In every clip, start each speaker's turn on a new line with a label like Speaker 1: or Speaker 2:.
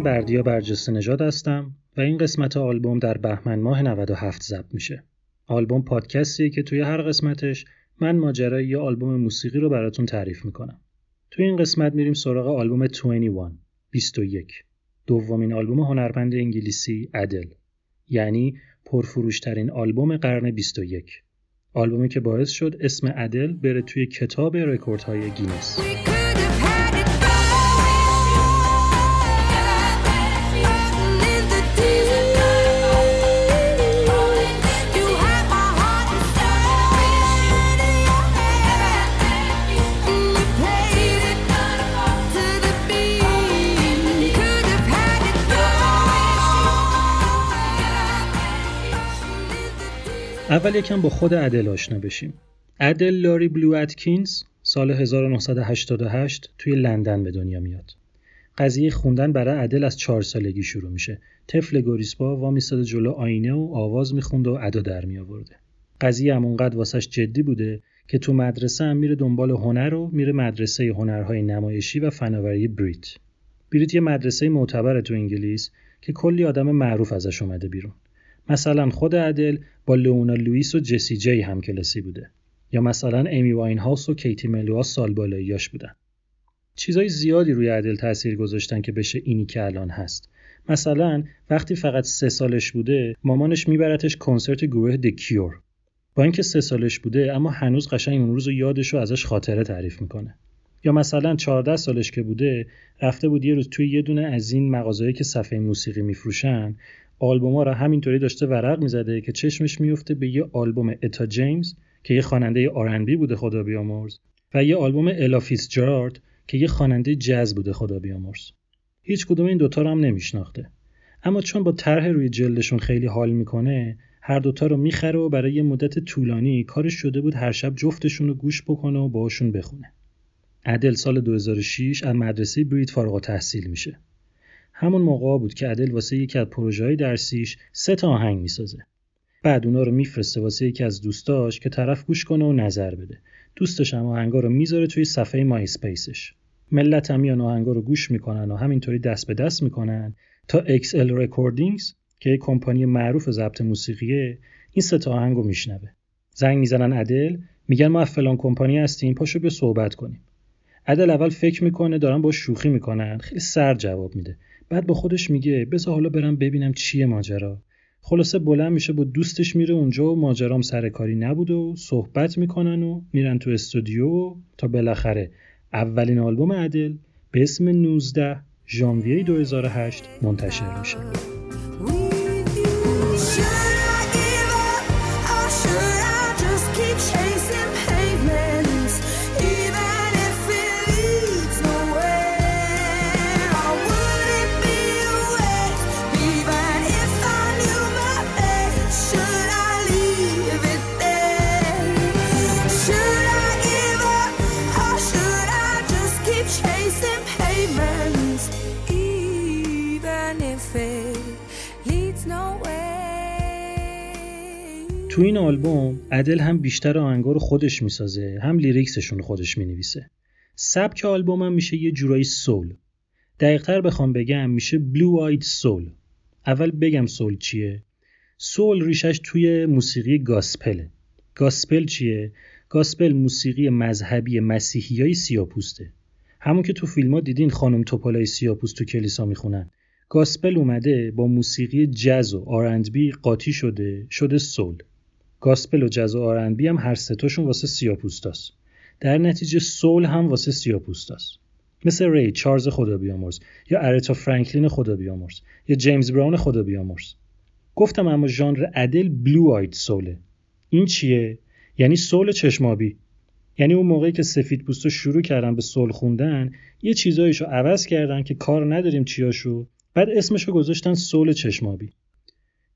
Speaker 1: من بردیا برجسته نژاد هستم و این قسمت آلبوم در بهمن ماه 97 ضبط میشه. آلبوم پادکستیه که توی هر قسمتش من ماجرای یه آلبوم موسیقی رو براتون تعریف می‌کنم. توی این قسمت میریم سراغ آلبوم 21 21 دومین آلبوم هنرمند انگلیسی ادل یعنی پرفروشترین آلبوم قرن 21 آلبومی که باعث شد اسم ادل بره توی کتاب رکوردهای گینس اول یکم با خود ادل آشنا بشیم. ادل لاری بلو اتکینز سال 1988 توی لندن به دنیا میاد. قضیه خوندن برای ادل از چهار سالگی شروع میشه. طفل گریسپا وامیستاده جلو آینه و آواز میخونده و ادا در می آورده. قضیه هم اونقدر واسش جدی بوده که تو مدرسه هم میره دنبال هنر و میره مدرسه هنرهای نمایشی و فناوری بریت. بریت یه مدرسه معتبر تو انگلیس که کلی آدم معروف ازش اومده بیرون. مثلا خود ادل با لئونا لوئیس و جسی جی هم کلاسی بوده. یا مثلا امی واین هاوس و کیتی ملوا سال بالاییاش بودن. چیزای زیادی روی ادل تاثیر گذاشتن که بشه اینی که الان هست. مثلا وقتی فقط سه سالش بوده مامانش میبرتش کنسرت گروه دکیور با اینکه سه سالش بوده اما هنوز قشنگ اون روز یادش رو ازش خاطره تعریف می‌کنه. یا مثلا 14 سالش که بوده رفته بود یه روز توی یه دونه از این مغازه‌ای که صفحه موسیقی میفروشن آلبوما رو همینطوری داشته ورق می‌زده که چشمش میفته به یه آلبوم اتا جیمز که یه خواننده آرنبی بوده خدا بیامرز و یه آلبوم الافیس جارد که یه خواننده جز بوده خدا بیامرز. هیچ کدوم این دوتا رو هم نمیشناخته. اما چون با طرح روی جلدشون خیلی حال می‌کنه هر دوتا رو می‌خره و برای یه مدت طولانی کارش شده بود هر شب جفتشون رو گوش بکنه و باشون بخونه. عدل سال 2006 از مدرسه بریت فارغ تحصیل میشه. همون موقع بود که عدل واسه یکی از های درسیش سه تا آهنگ می‌سازه. بعد اونا رو میفرسته واسه یکی از دوستاش که طرف گوش کنه و نظر بده. دوستش هم آهنگا رو می‌ذاره توی صفحه مای اسپیسش ملت هم میان آهنگا رو گوش می‌کنن و همینطوری دست به دست می‌کنن تا XL Recordings که یک کمپانی معروف ضبط موسیقیه این سه تا آهنگ رو میشنوه. زنگ می‌زنن عدل میگن ما از فلان کمپانی هستیم پاشو بیا صحبت کنیم. عدل اول فکر می‌کنه دارن با شوخی می‌کنن خیلی سر جواب میده. بعد با خودش میگه بذار حالا برم ببینم چیه ماجرا. خلاصه بلند میشه با دوستش میره اونجا و ماجرام سرکاری نبود و صحبت می‌کنن و میرن تو استودیو تا بالاخره اولین آلبوم ادل به اسم 19 ژانویه 2008 منتشر میشه. تو این آلبوم ادل هم بیشتر آهنگا رو خودش می‌سازه هم لیریکسشون خودش می‌نویسه. سبک آلبوم هم میشه یه جورایی سول. دقیقتر بخوام بگم میشه بلو آید سول اول بگم سول چیه. سول ریشش توی موسیقی گاسپله. گاسپل چیه؟ گاسپل موسیقی مذهبی مسیحی های سیاپوسته. همون که تو فیلم ها دیدین خانم توپالای سیاپوست تو کلیسا می‌خونن. gospel اومده با موسیقی jazz و R&B قاطی شده شده soul. gospel و jazz و R&B هم هر ستاشون واسه سیاپوستاست. در نتیجه soul هم واسه سیاپوستاست. مثل ری چارز خدا بیامرز یا آرتا فرانکلین خدا بیامرز یا جیمز براون خدا بیامرز. گفتم اما ژانر ادل blue-eyed soul ه. این چیه؟ یعنی soul چشم‌آبی. یعنی اون موقعی که سفید پوستا شروع کردن به soul خوندن یه چیزایشو عوض کردن که کار نداریم چیاشو. بعد اسمشو گذاشتن سول چشمابی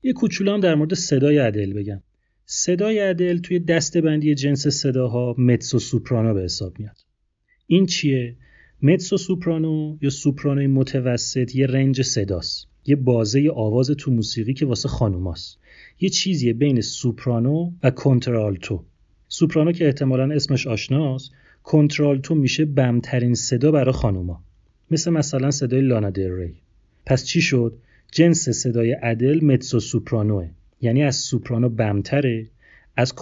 Speaker 1: یه کوچولو هم در مورد صدای ادل بگم. صدای ادل توی دستبندی جنس صداها متسو سوپرانو به حساب میاد. این چیه؟ متسو سوپرانو یا سوپرانوی متوسط یه رنج صداست. یه بازه آواز تو موسیقی که واسه خانوماست. یه چیزیه بین سوپرانو و کنترالتو. سوپرانو که احتمالا اسمش آشناست کنترالتو میشه بمترین صدا برای خانوما. مثل مثلا صدای لانا در ری. پس چی شد؟ جنس صدای ادل متسو سوپرانوه یعنی از سوپرانو بمتره از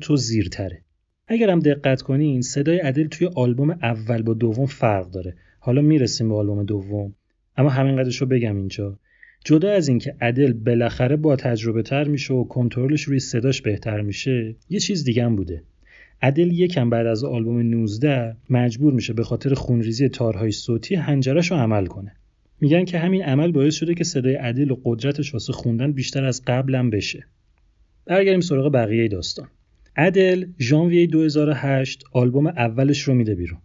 Speaker 1: تو زیرتره. اگر هم دقت کنین صدای ادل توی آلبوم اول با دوم فرق داره. حالا می‌رسیم به آلبوم دوم. اما همین قدرش رو بگم اینجا. جدا از اینکه ادل بالاخره با تجربه تر میشه و کنترلش روی صداش بهتر میشه یه چیز دیگه هم بوده. ادل یکم بعد از آلبوم 19 مجبور میشه به خاطر خونریزی تارهای صوتی هنجرش رو عمل کنه. میگن که همین عمل باعث شده که صدای عدل و قدرتش واسه خوندن بیشتر از قبلم بشه. برگردیم سراغ بقیه داستان. عدل ژانویه 2008 آلبوم اولش رو میده بیرون.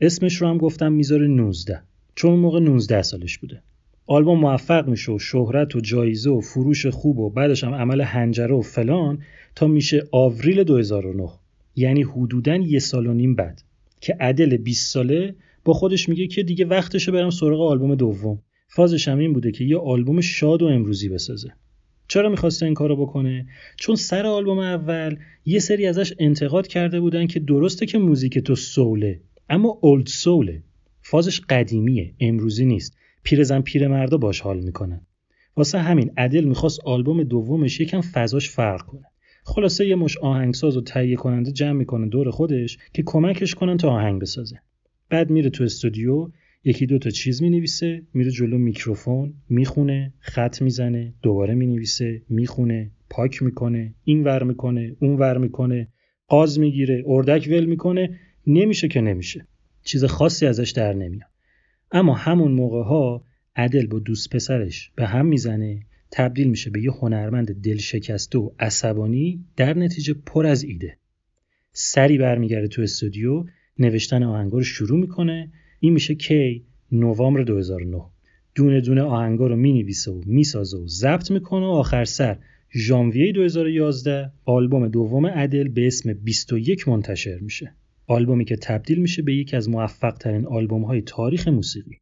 Speaker 1: اسمش رو هم گفتم می‌ذاره 19 چون موقع 19 سالش بوده. آلبوم موفق میشه و شهرت و جایزه و فروش خوب و بعدش هم عمل هنجره و فلان تا میشه آوریل 2009 یعنی حدوداً یه سال و نیم بعد. که عدل 20 ساله با خودش میگه که دیگه وقتشه برم سراغ آلبوم دوم. فازش هم این بوده که یه آلبوم شاد و امروزی بسازه. چرا می‌خواسته این کارو بکنه؟ چون سر آلبوم اول یه سری ازش انتقاد کرده بودن که درسته که موزیک تو سوله اما اولد سوله فازش قدیمیه امروزی نیست. پیرزن پیرمردا باش حال می‌کنن. واسه همین عدل می‌خواست آلبوم دومش یکم فضاش فرق کنه. خلاصه یه مش آهنگساز و تهیه کننده جمع می‌کنه دور خودش که کمکش کنن تا آهنگ بسازه. بعد میره تو استودیو یکی دو تا چیز می‌نویسه میره جلو میکروفون می‌خونه خط می‌زنه دوباره می‌نویسه می‌خونه پاک می‌کنه این ور می‌کنه اون ور می‌کنه قاز می‌گیره اردک ول می‌کنه نمیشه که نمیشه. چیز خاصی ازش در نمیاد. اما همون موقع ها عدل با دوست پسرش به هم می‌زنه تبدیل میشه به یه هنرمند دل شکسته و عصبانی در نتیجه پر از ایده. سری برمیگرده تو استودیو نوشتن آهنگا رو شروع می‌کنه. این میشه کی نوامبر 2009 دونه دونه آهنگا رو می‌نویسه و می‌سازه و ضبط می‌کنه. و آخر سر ژانویه 2011 آلبوم دوم ادل به اسم 21 منتشر میشه. آلبومی که تبدیل میشه به یکی از موفق ترین آلبوم های تاریخ موسیقی.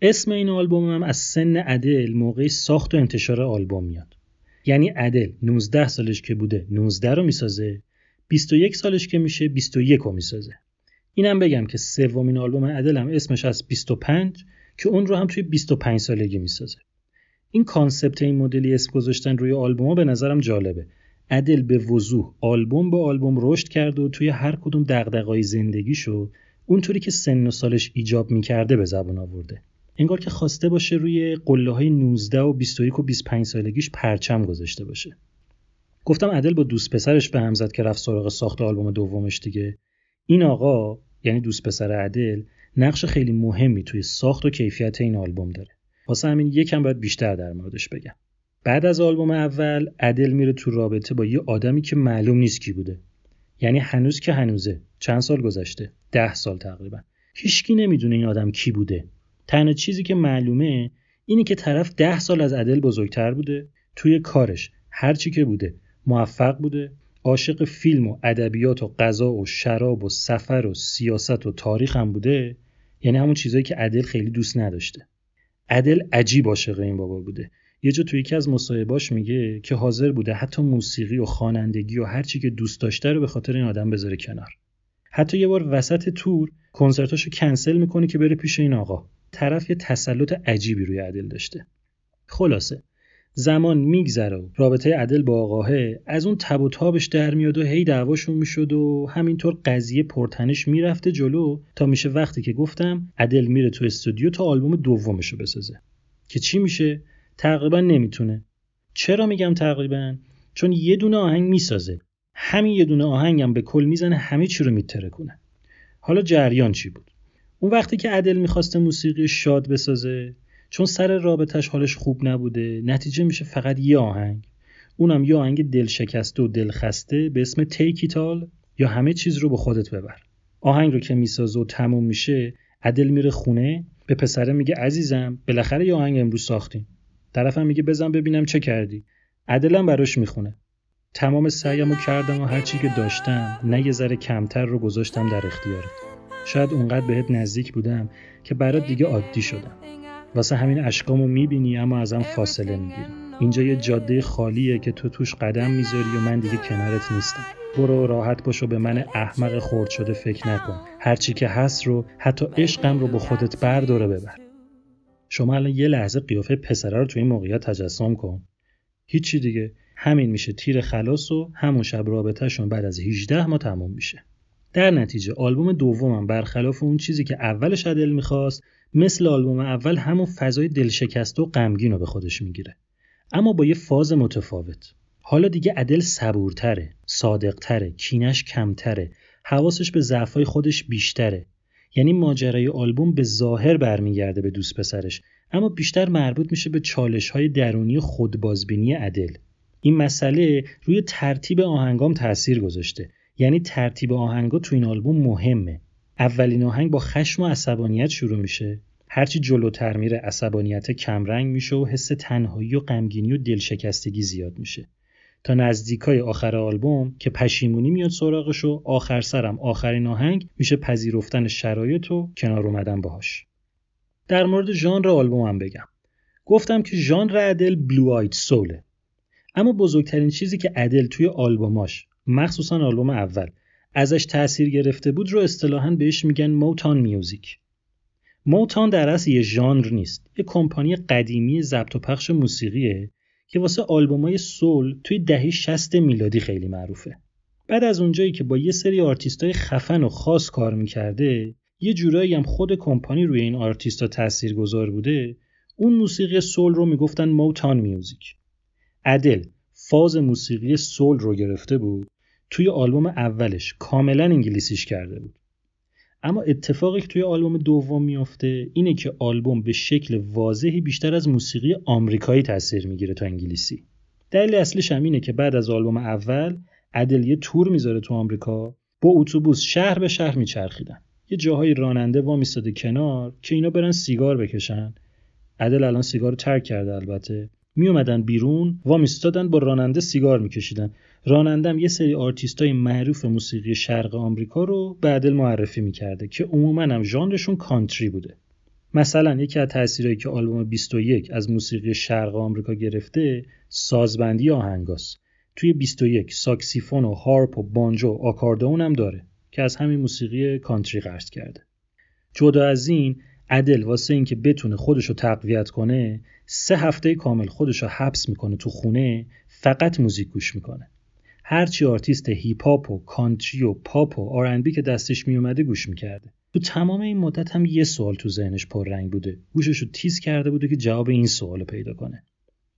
Speaker 1: اسم این آلبوم هم از سن ادل موقع ساخت و انتشار آلبوم میاد. یعنی ادل 19 سالش که بوده 19 رو می‌سازه 21 سالش که میشه 21 رو می‌سازه. اینم بگم که سومین آلبوم ادل اسمش از 25 که اون رو هم توی 25 سالگی می‌سازه. این concept این مدلی اسم گذاشتن روی آلبوم به نظرم جالبه. ادل به وضوح آلبوم به آلبوم رشد کرده و توی هر کدوم دغدغه‌های زندگیشو اونطوری که سن و سالش ایجاب می‌کرده به زبان آورده. انگار که خواسته باشه روی قله های 19 و 21 و 25 سالگیش پرچم گذاشته باشه. گفتم عدل با دوست پسرش به هم زد که رفت سراغ ساخت آلبوم دومش دیگه. این آقا یعنی دوست پسر عدل نقش خیلی مهمی توی ساخت و کیفیت این آلبوم داره. واسه همین یکم باید بیشتر در موردش بگم. بعد از آلبوم اول عدل میره تو رابطه با یه آدمی که معلوم نیست کی بوده. یعنی هنوز که هنوزه. چند سال گذشته؟ ده سال تقریبا. هیچکی نمی‌دونه این آدم کی بوده. تنها چیزی که معلومه اینی که طرف ده سال از عدل بزرگتر بوده توی کارش هرچی که بوده موفق بوده عاشق فیلم و ادبیات و غذا و شراب و سفر و سیاست و تاریخ هم بوده یعنی همون چیزایی که عدل خیلی دوست نداشته. عدل عجیب عاشق این بابا بوده. یه جا توی یکی از مصاحبهاش میگه که حاضر بوده حتی موسیقی و خوانندگی و هر چی که دوست داشته رو به خاطر این آدم بذاره کنار. حتی یه بار وسط تور کنسرتاشو کنسل می‌کنه که بره پیش این آقا. طرف یه تسلط عجیبی روی عدل داشته. خلاصه زمان میگذره. و رابطه عدل با آقاه از اون تب و تابش در میاد و هی دعواشون می‌شد و همینطور قضیه پرتنش می‌رفته جلو تا میشه وقتی که گفتم عدل میره تو استودیو تا آلبوم دومشو بسازه. که چی میشه؟ تقریبا نمی‌تونه. چرا میگم تقریبا؟ چون یه دونه آهنگ می‌سازه. همین یه دونه آهنگم به کل می‌زنه همه چی رو میتره کنه. حالا جریان چی بود؟ اون وقتی که عدل می‌خواسته موسیقی شاد بسازه چون سر رابطش حالش خوب نبوده نتیجه میشه فقط یه آهنگ. اونم یه آهنگ دل شکسته و دل خسته به اسم تیکیتال یا همه چیز رو به خودت ببر. آهنگ رو که می‌سازه و تموم میشه عدل میره خونه به پسره میگه عزیزم بالاخره یه آهنگ امروز ساختیم. طرفم میگه بزن ببینم چه کردی. عدلم براش می‌خونه. تمام سعیم کردم و هرچی که داشتم نه یه ذره کمتر رو گذاشتم در اختیارت. شاید اونقدر بهت نزدیک بودم که برات دیگه عادی شدم. واسه همین اشکامو می‌بینی اما ازم فاصله می‌گیری. اینجا یه جاده خالیه که تو توش قدم می‌ذاری و من دیگه کنارت نیستم. برو راحت باش و به من احمق خورد شده فکر نکن. هرچی که هست رو حتی عشقم رو به خودت برداره ببر. شما الان یه لحظه قیافه پسره رو تو این موقعیت تجسم کن. هیچی دیگه. همین میشه تیر خلاص و همون شب رابطهشون بعد از 18 ماه تموم میشه. در نتیجه آلبوم دومم برخلاف اون چیزی که اولش عدل می‌خواست مثل آلبوم اول همون فضای دلشکسته و غمگین رو به خودش می‌گیره. اما با یه فاز متفاوت. حالا دیگه عدل صبورتره صادقتره کینش کمتره حواسش به ضعفای خودش بیشتره. یعنی ماجرای آلبوم به ظاهر برمیگرده به دوست پسرش اما بیشتر مربوط میشه به چالش های درونی خودبازبینی عدل. این مسئله روی ترتیب آهنگام تاثیر گذاشته. یعنی ترتیب آهنگا تو این آلبوم مهمه. اولین آهنگ با خشم و عصبانیت شروع میشه. هرچی جلوتر میره عصبانیت کمرنگ میشه و حس تنهایی و غمگینی و دلشکستگی زیاد میشه. تا نزدیکای آخر آلبوم که پشیمونی میاد سراغش و آخر سرم آخرین آهنگ میشه پذیرفتن شرایط و کنار اومدن باهاش. در مورد ژانر آلبومم بگم. گفتم که ژانر ادل blue-eyed soul ه اما بزرگترین چیزی که ادل توی آلبوماش مخصوصا آلبوم اول ازش تاثیر گرفته بود رو اصطلاحا بهش میگن Motown music. Motown در اصل یه ژانر نیست یه کمپانی قدیمی ضبط و پخش موسیقیه که واسه آلبومای soul توی دهه 60 میلادی خیلی معروفه. بعد از اونجایی که با یه سری آرتیستای خفن و خاص کار می‌کرده یه جورایی هم خود کمپانی روی این آرتیستا تأثیر گذار بوده اون موسیقی سول رو می‌گفتن موتان میوزیک. ادل فاز موسیقی سول رو گرفته بود توی آلبوم اولش کاملا انگلیسیش کرده بود. اما اتفاقی که توی آلبوم دوم میافته اینه که آلبوم به شکل واضحی بیشتر از موسیقی آمریکایی تاثیر می‌گیره تا انگلیسی. دلیل اصلیش هم اینه که بعد از آلبوم اول ادل یه تور می‌ذاره تو آمریکا با اتوبوس شهر به شهر میچرخیدن. یه جاهای راننده وامیستاده کنار که اینا برن سیگار بکشن. ادل الان سیگار رو ترک کرده البته. می اومدن بیرون وامیستادن با راننده سیگار میکشیدن. رانندم یه سری آرتیستای معروف موسیقی شرق آمریکا رو به ادل معرفی می‌کرده که عموما هم ژانرشون country بوده. مثلا یکی از تاثیرهایی که آلبوم 21 از موسیقی شرق آمریکا گرفته سازبندی آهنگاست. توی 21 ساکسیفون و harp و بانجو و آکاردئون هم داره که از همین موسیقی country قرض کرده. جدا از این ادل واسه اینکه بتونه خودش رو تقویت کنه سه هفته کامل خودش رو حبس می‌کنه تو خونه فقط موزیک گوش می‌کنه. هرچی آرتیست هیپ هاپ و country و پاپ و R&B که دستش میومده گوش می‌کرده. تو تمام این مدت هم یه سوال تو ذهنش پررنگ بوده. گوشش رو تیز کرده بوده که جواب این سوال رو پیدا کنه.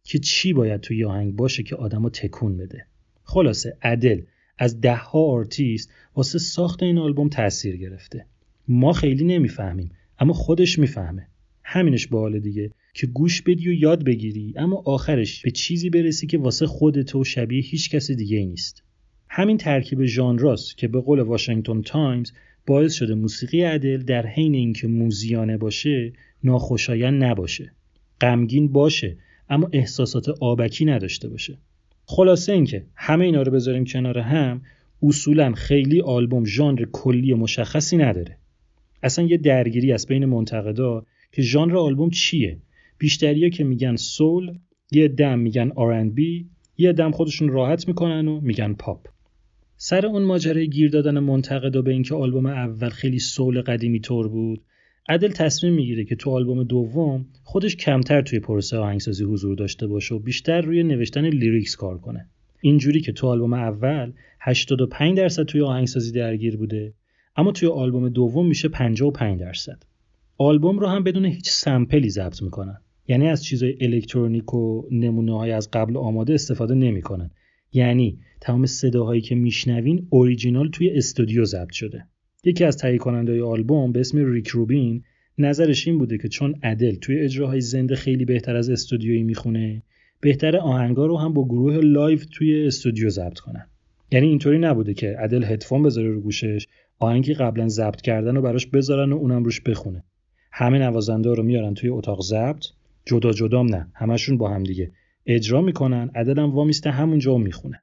Speaker 1: که چی باید توی آهنگ باشه که آدمو تکون بده. خلاصه ادل از ده ها آرتیست واسه ساخت این آلبوم تاثیر گرفته. ما خیلی نمی‌فهمیم اما خودش می‌فهمه. همینش باحال دیگه. که گوش بدی و یاد بگیری اما آخرش به چیزی برسی که واسه خودت و شبیه هیچ کس دیگه نیست. همین ترکیب ژانراست که به قول واشنگتن تایمز باعث شده موسیقی ادل در حین اینکه موزیانه باشه ناخوشایند نباشه. غمگین باشه اما احساسات آبکی نداشته باشه. خلاصه اینکه همه اینا رو بذاریم کنار هم اصولا خیلی آلبوم ژانر کلی مشخصی نداره. اصلا یه درگیری از بین منتقدا که ژانر آلبوم چیه؟ بیشتریا که میگن سول یه دم میگن R&B یه دم خودشون راحت می‌کنن و میگن پاپ. سر اون ماجرای گیر دادن منتقدا به اینکه آلبوم اول خیلی سول قدیمی طور بود ادل تصمیم می‌گیره که تو آلبوم دوم خودش کمتر توی پروسه آهنگسازی حضور داشته باشه و بیشتر روی نوشتن lyrics کار کنه. اینجوری که تو آلبوم اول 85 درصد توی آهنگسازی درگیر بوده اما توی آلبوم دوم میشه 55 درصد. آلبوم رو هم بدون هیچ sample ی ضبط می‌کنن. یعنی از چیزای الکترونیک و نمونه های از قبل آماده استفاده نمی‌کنن. یعنی تمام صداهایی که میشنوین اوریجینال توی استودیو ضبط شده. یکی از تهیه کننده آلبوم به اسم ریک روبین نظرش این بوده که چون ادل توی اجراهای زنده خیلی بهتر از استودیویی می‌خونه بهتر آهنگا رو هم با گروه live توی استودیو ضبط کنن. یعنی اینطوری نبوده که ادل هدفون بذاره رو گوشش آهنگی قبلا ضبط کردن و براش بذارن و اونم روش بخونه. همه نوازنده رو میارن توی اتاق ضبط. جدا جدام نه همشون با هم دیگه. اجرا می‌کنن ادلم وامیسته همونجا و می‌خونه.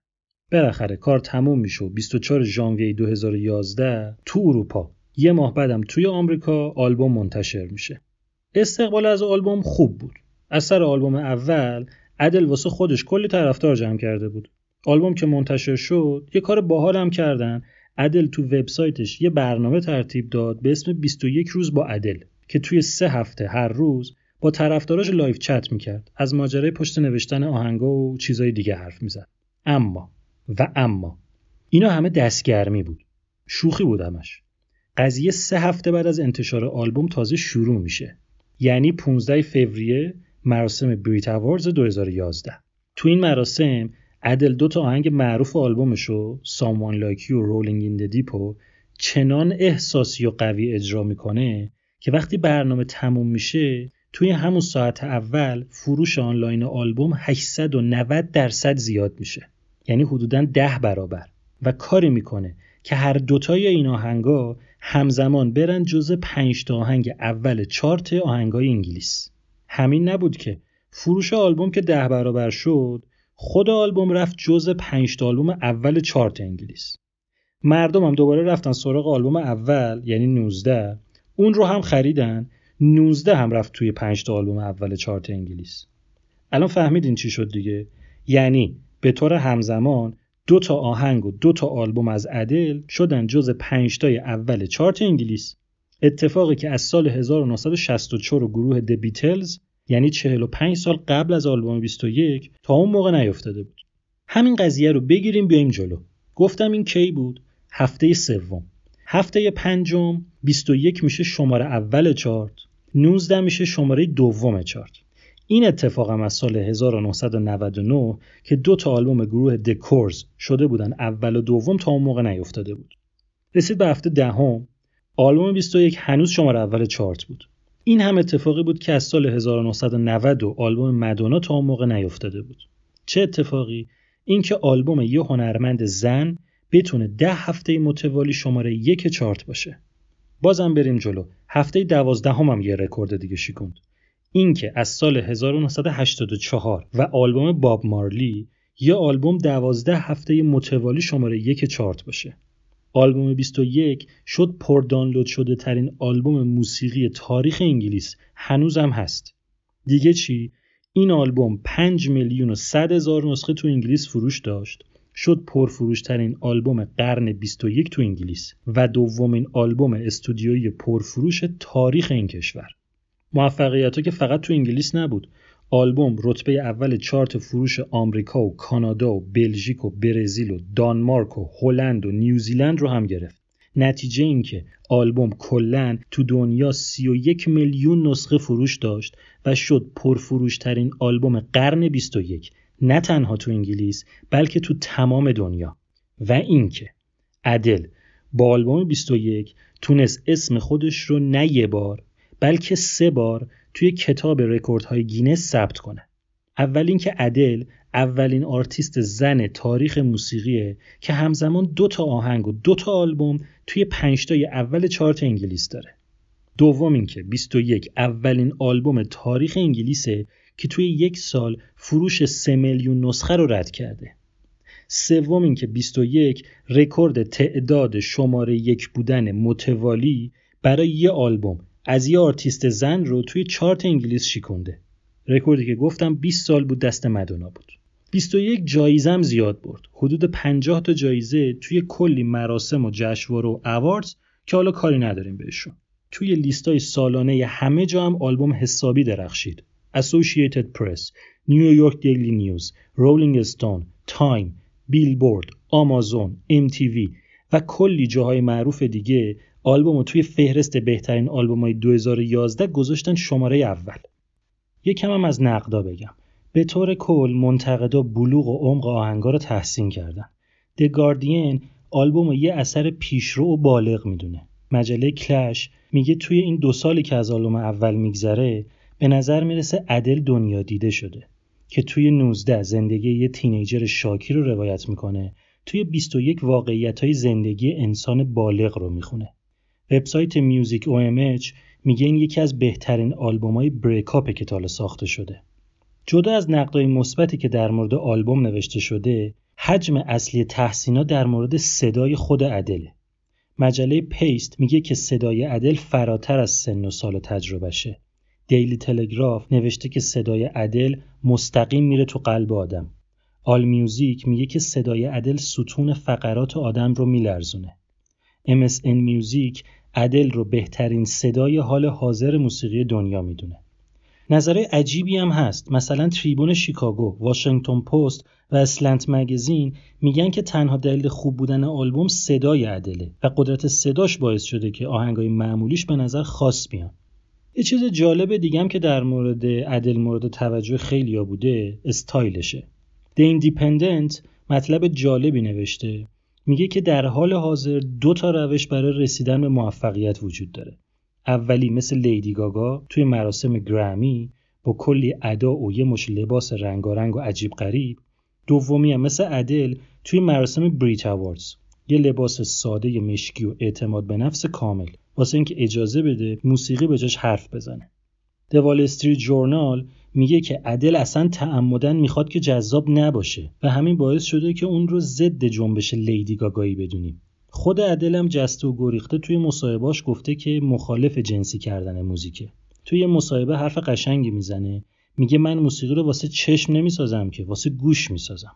Speaker 1: بالاخره کار تموم میشه و 24 ژانویه 2011 تو اروپا. یه ماه بعدم توی آمریکا آلبوم منتشر میشه. استقبال از آلبوم خوب بود. از آلبوم اول ادل واسه خودش کلی طرفدار جمع کرده بود. آلبوم که منتشر شد یه کار باحال هم کردن. ادل تو وبسایتش یه برنامه ترتیب داد به اسم 21 روز با ادل که توی سه هفته هر روز با طرفداراش live chat می‌کرد. از ماجرای پشت نوشتن آهنگا و چیزای دیگه حرف می‌زد. اما و اما اینا همه دستگرمی بود. شوخی بود همش. قضیه سه هفته بعد از انتشار آلبوم تازه شروع میشه. یعنی 15 فوریه مراسم Brit Awards 2011 تو این مراسم ادل دو تا آهنگ معروف آلبومشو Someone Like You و Rolling in the Deep رو چنان احساسی و قوی اجرا می‌کنه که وقتی برنامه تموم میشه توی همون ساعت اول فروش آنلاین آلبوم 890 درصد زیاد میشه. یعنی حدودا ده برابر. و کاری می‌کنه که هر دوتای این آهنگا همزمان برن جز پنج تا آهنگ اول چارت آهنگای انگلیس. همین نبود که فروش آلبوم که ده برابر شد خود آلبوم رفت جز پنج تا آلبوم اول چارت انگلیس. مردم هم دوباره رفتن سراغ آلبوم اول یعنی 19 اون رو هم خریدن 19 هم رفت توی 5 تا آلبوم اول چارت انگلیس. الان فهمیدین چی شد دیگه؟ یعنی به طور همزمان دو تا آهنگ و دو تا آلبوم از ادل شدن جز 5 تای اول چارت انگلیس. اتفاقی که از سال 1964 گروه د بیتلز یعنی 45 سال قبل از آلبوم 21 تا اون موقع نیفتاده بود. همین قضیه رو بگیریم بیایم جلو. گفتم این کی بود؟ هفته سوم. هفته پنجم 21 میشه شماره اول چارت. 19 میشه شماره دوم چارت. این اتفاق هم از سال 1999 که دو تا آلبوم گروه دکورز شده بودن اول و دوم تا اون موقع نیفتاده بود. رسید به هفته دهم آلبوم 21 هنوز شماره اول چارت بود. این هم اتفاقی بود که از سال 1990 و آلبوم مدونا تا اون موقع نیفتاده بود. چه اتفاقی؟ اینکه آلبوم یه هنرمند زن بتونه ده هفته متوالی شماره یک چارت باشه. بازم بریم جلو. هفته هم یه رکورد دیگه شکوند. اینکه از سال 1984 و آلبوم باب مارلی یه آلبوم دوازده هفته متوالی شماره یک چارت باشه. آلبوم 21 شد پر دانلود شده ترین آلبوم موسیقی تاریخ انگلیس. هنوزم هست. دیگه چی؟ این آلبوم 5 میلیون و 100 هزار نسخه تو انگلیس فروش داشت. شد پرفروشترین آلبوم قرن 21 تو انگلیس و دومین آلبوم استودیویی پرفروش تاریخ این کشور. موفقیت که فقط تو انگلیس نبود. آلبوم رتبه اول چارت فروش آمریکا و کانادا و بلژیک و برزیل و دانمارک و هلند و نیوزیلند رو هم گرفت. نتیجه این که آلبوم کلا تو دنیا 31 میلیون نسخه فروش داشت و شد پرفروشترین آلبوم قرن 21 نه تنها تو انگلیس بلکه تو تمام دنیا و اینکه ادل با آلبوم 21 تونست اسم خودش رو نه یه بار بلکه سه بار توی کتاب رکوردهای گینس ثبت کنه. اول اینکه ادل اولین آرتیست زن تاریخ موسیقیه که همزمان دو تا آهنگ و دو تا آلبوم توی پنجتای اول چارت انگلیس داره. دوم اینکه 21 اولین آلبوم تاریخ انگلیسه که توی یک سال فروش 3 میلیون نسخه رو رد کرده. سوم اینکه 21 رکورد تعداد شماره یک بودن متوالی برای یه آلبوم از یه آرتیست زن رو توی چارت انگلیس شیکنده. رکوردی که گفتم 20 سال بود دست مدونا بود. 21 جایزم زیاد برد. حدود 50 تا جایزه توی کلی مراسم و جشنواره و awards که حالا کاری نداریم بهشون. توی لیستای سالانه همه جا هم آلبوم حسابی درخشید. Associated Press، نیویورک دیلی نیوز، رولینگ استون، تایم، بیلبورد، آمازون، MTV و کلی جاهای معروف دیگه آلبوم توی فهرست بهترین آلبوم های 2011 گذاشتن شماره اول. یکم هم از نقدا بگم. به طور کل منتقدا بلوغ و عمق آهنگا رو تحسین کردن. The Guardian آلبوم یه اثر پیشرو و بالغ می‌دونه. مجله کلش میگه توی این دو سالی که از آلبوم اول میگذره به نظر می‌رسه ادل دنیا دیده شده که توی 19 زندگی یه teenager شاکی رو روایت می‌کنه. توی 21 واقعیت های زندگی انسان بالغ رو می‌خونه. وبسایت musicOMH میگه این یکی از بهترین آلبوم های breakup که تا حالا ساخته شده. جدا از نقدای مثبتی که در مورد آلبوم نوشته شده حجم اصلی تحسینا در مورد صدای خود ادله. مجله Paste میگه که صدای ادل فراتر از سن و سال تجربهشه. Daily Telegraph نوشته که صدای ادل مستقیم میره تو قلب آدم. AllMusic میگه که صدای ادل ستون فقرات آدم رو میلرزونه. MSN Music ادل رو بهترین صدای حال حاضر موسیقی دنیا می‌دونه. نظرهای عجیبی هم هست. مثلا تریبون شیکاگو، واشنگتن پست و Slant Magazine میگن که تنها دلیل خوب بودن آلبوم صدای ادله و قدرت صداش باعث شده که آهنگای معمولیش به نظر خاص بیان. یه چیز جالب دیگم که در مورد عدل مورد توجه خیلی بوده استایلشه. The Independent مطلب جالبی نوشته. میگه که در حال حاضر دو تا روش برای رسیدن به موفقیت وجود داره. اولی مثل لیدی گاگا توی مراسم گرمی با کلی ادا و یه مش لباس رنگارنگ و عجیب غریب. دومی هم مثل عدل توی مراسم بریت اواردز یه لباس ساده مشکی و اعتماد به نفس کامل. واسه اینکه اجازه بده موسیقی به جاش حرف بزنه. دوال استریت جورنال میگه که عدل اصلا تعمدن می‌خواد که جذاب نباشه و همین باعث شده که اون رو ضد جنبش لیدی گاگایی بدونیم. خود عدل هم جست و گریخته توی مصاحبهاش گفته که مخالف جنسی کردن موزیکه. توی مصاحبه حرف قشنگی می‌زنه میگه من موسیقی رو واسه چشم نمی‌سازم که واسه گوش می‌سازم.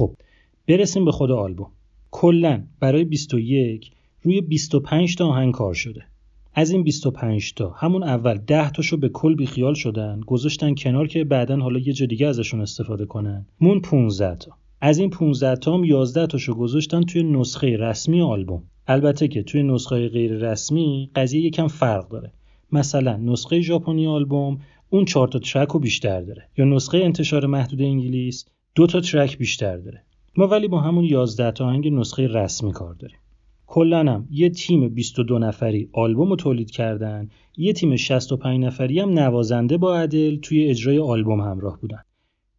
Speaker 1: خب برسیم به خود آلبوم. کلا برای 21 روی 25 تا آهنگ کار شده. از این 25 تا همون اول 10 تاشو به کل بیخیال شدن گذاشتن کنار که بعدا حالا یه جا دیگه ازشون استفاده کنن. مون 15 تا. از این 15 تا هم 11 تاشو گذاشتن توی نسخه رسمی آلبوم. البته که توی نسخه غیر رسمی قضیه یکم فرق داره. مثلا نسخه ژاپنی آلبوم اون 4 تا ترک رو بیشتر داره. یا نسخه انتشار محدود انگلیس دو تا ترک بیشتر داره. ما ولی با همون 11 تا آهنگ نسخه رسمی کار داریم. کلنم یه تیم 22 نفری آلبوم رو تولید کردن یه تیم 65 نفری هم نوازنده با عدل توی اجرای آلبوم همراه بودن.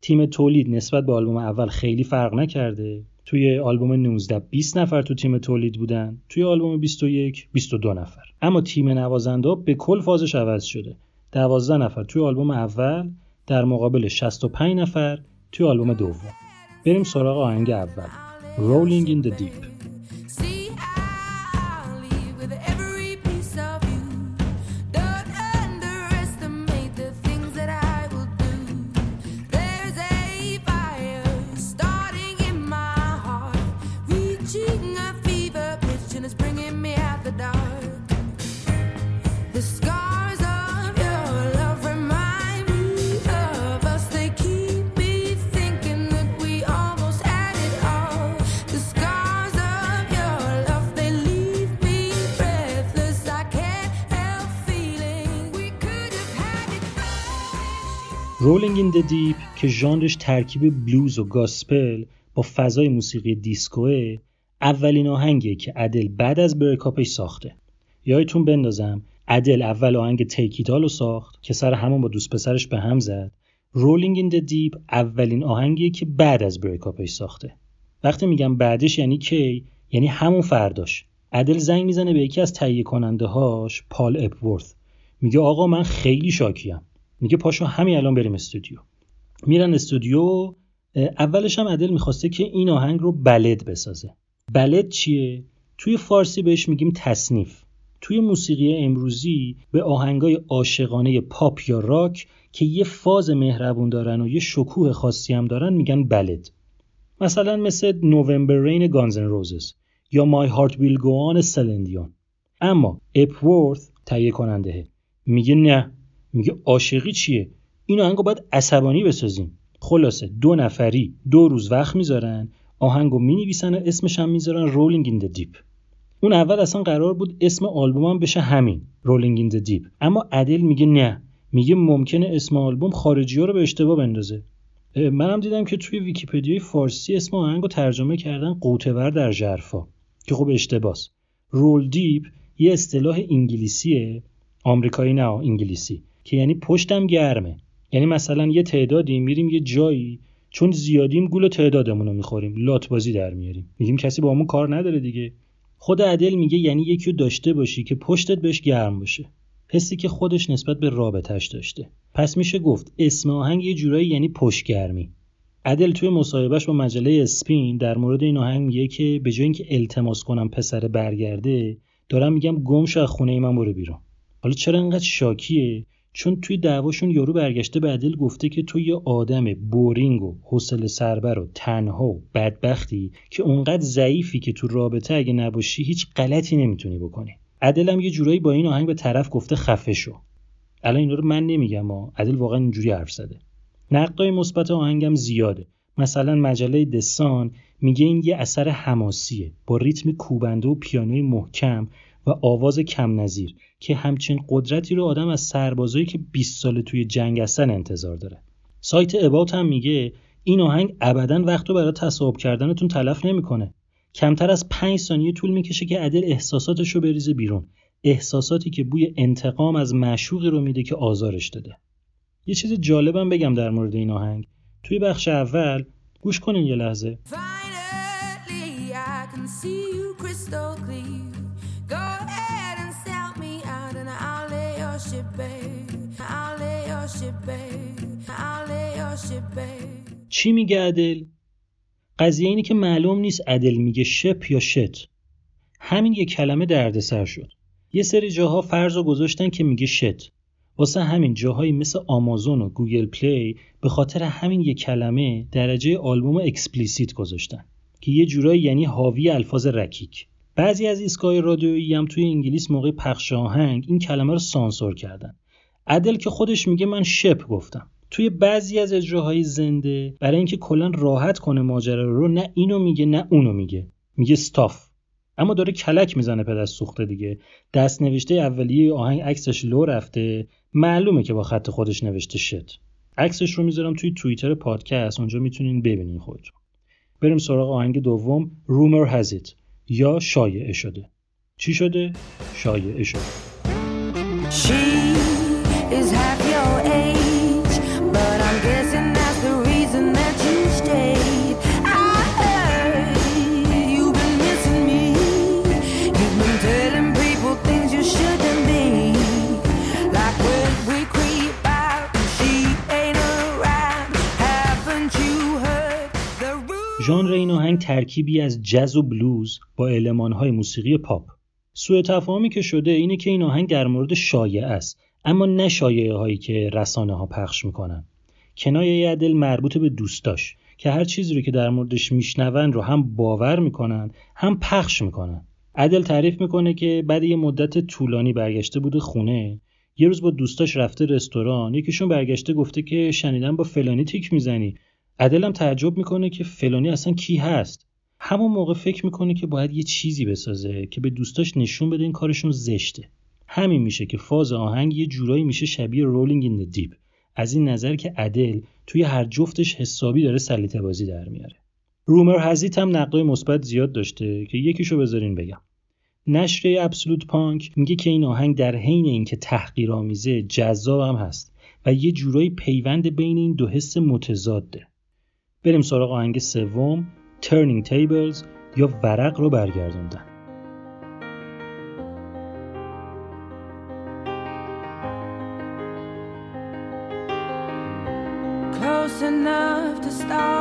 Speaker 1: تیم تولید نسبت به آلبوم اول خیلی فرق نکرده. توی آلبوم 19 20 نفر تو تیم تولید بودن توی آلبوم 21 22 نفر. اما تیم نوازنده به کل فازش عوض شده. 12 نفر توی آلبوم اول در مقابل 65 نفر توی آلبوم دوم. بریم سراغ آهنگ اول. Rolling in the Deep. Rolling in the Deep که ژانرش ترکیب بلوز و گاسپل با فضای موسیقی دیسکوه اولین آهنگیه که ادل بعد از breakup ش ساخته. یادتون بندازم ادل اول آهنگ Take It All رو ساخت که سر همون با دوست پسرش به هم زد. Rolling in the Deep اولین آهنگیه که بعد از breakup ش ساخته. وقتی میگم بعدش یعنی کی؟ یعنی همون فرداش. ادل زنگ می‌زنه به یکی از تهیه کننده هاش پال اپورث میگه آقا من خیلی شاکیم. میگه پاشو همین الان بریم استودیو. میرن استودیو اولش هم عدل می‌خواسته که این آهنگ رو بلد بسازه. بلد چیه؟ توی فارسی بهش میگیم تصنیف. توی موسیقی امروزی به آهنگای عاشقانه پاپ یا راک که یه فاز مهربون دارن و یه شکوه خاصی هم دارن میگن بلد. مثلا مثل نوامبر رین گانزن روزز یا مای هارت ویل گو سلندیون. اما اپورث تهیه کننده میگه نه. میگه عاشقی چیه؟ این آهنگو باید عصبانی بسازیم. خلاصه دو نفری دو روز وقت می‌ذارن آهنگو می‌نویسن و اسمش هم می‌ذارن Rolling in the Deep اون اول اصلا قرار بود اسم آلبوم بشه همین Rolling in the Deep اما ادل میگه نه. میگه ممکنه اسم آلبوم خارجی ها رو به اشتباه بندازه. منم دیدم که توی ویکیپدیای فارسی اسم آهنگو ترجمه کردن غوطه‌ور در ژرفا که خب اشتباس. رول دیپ یه اصطلاح انگلیسیه. آمریکایی نه انگلیسی. که یعنی پشتم گرمه. یعنی مثلا یه تعدادی میریم یه جایی چون زیادیم گول تعدادمون رو می‌خوریم لات بازی در میاریم. میگیم کسی با همون کار نداره دیگه. خود عدل میگه یعنی یکی داشته باشی که پشتت بهش گرم باشه. حسی که خودش نسبت به رابطش داشته. پس میشه گفت اسم آهنگ یه جورایی یعنی پشت گرمی. عدل توی مصاحبهش با مجله اسپین در مورد این آهنگ میگه که به جای اینکه التماس کنم پسر برگرده دارم میگم گم از خونه ای من برو بیرون. حالا چرا انقدر شاکیه؟ چون توی دعواشون یارو برگشته به عدل گفته که تو یه آدم بورینگ و حوصله سربر و تنها و بدبختی که اونقدر ضعیفی که تو رابطه اگه نباشی هیچ غلطی نمی‌تونی بکنی. عدل هم یه جورایی با این آهنگ به طرف گفته خفه شو. الان اینا رو من نمیگم ها. عدل واقعا اینجوری حرف زده. نقدای مثبت آهنگم زیاده. مثلا مجله دسان میگه این یه اثر حماسیه. با ریتم کوبنده و پیانوی محکم و آواز کم نظیر که همچین قدرتی رو آدم از سربازایی که 20 سال توی جنگ هستن انتظار داره. سایت اباوت هم میگه این آهنگ ابدا وقت رو برای تصاحب کردنتون تلف نمی‌کنه. کمتر از 5 ثانیه طول می‌کشه که عدل احساساتش رو بریزه بیرون. احساساتی که بوی انتقام از معشوقی رو میده که آزارش داده. یه چیز جالبم بگم در مورد این آهنگ. توی بخش اول گوش کنین یه لحظه. چی میگه عدل؟ قضیه اینه که معلوم نیست عدل میگه شپ یا شت. همین یه کلمه دردسر شد. یه سری جاها فرض رو گذاشتن که میگه shit. واسه همین جاهایی مثل آمازون و Google Play به خاطر همین یه کلمه درجه آلبوم explicit گذاشتن. که یه جورایی یعنی حاوی الفاظ رکیک. بعضی از ایستگاه رادیویی هم توی انگلیس موقع پخش آهنگ این کلمه رو سانسور کردن. ادل که خودش میگه من ship گفتم. توی بعضی از اجراهای زنده برای اینکه کلا راحت کنه ماجرا رو نه اینو میگه نه اونو میگه. میگه ستاف اما داره کلک می‌زنه پدر سوخته دیگه. دست نوشته اولیه آهنگ عکسش لو رفته. معلومه که با خط خودش نوشته شت عکسش رو می‌ذارم توی توییتر پادکست. اونجا می‌تونین ببینین خودتون. بریم سراغ آهنگ دوم. رومر هزیت یا شایعه شده. چی شده؟ شایعه شده. آهنگ ترکیبی از جز و بلوز با المانهای موسیقی پاپ. سوء تفاهمی که شده اینه که این آهنگ در مورد شایعه است اما نه شایعه هایی که رسانه ها پخش می‌کنن. کنایه عدل مربوط به دوستاش که هر چیزی رو که در موردش میشنون رو هم باور می‌کنن هم پخش می‌کنن. عدل تعریف می‌کنه که بعد یه مدت طولانی برگشته بوده خونه یه روز با دوستاش رفته رستوران یکیشون برگشته گفته که شنیدم با فلانی تیک می‌زنی. ادل هم تعجب می‌کنه که فلانی اصلا کی هست. همون موقع فکر می‌کنه که باید یه چیزی بسازه که به دوستاش نشون بده این کارشون زشته. همین میشه که فاز آهنگ یه جورایی میشه شبیه Rolling in the Deep از این نظر که ادل توی هر جفتش حسابی داره سلیطه بازی در میاره. Rumour Has It هم نقدای مثبت زیاد داشته که یکیشو بذارین بگم. نشریه AbsolutePunk میگه که این آهنگ در حین اینکه تحقیرآمیزه جذاب هم هست و یه جورایی پیوند بین این دو حس متضاده بریم سراغ آهنگ سوم Turning Tables یا ورق رو برگردوندن.
Speaker 2: Close enough to start.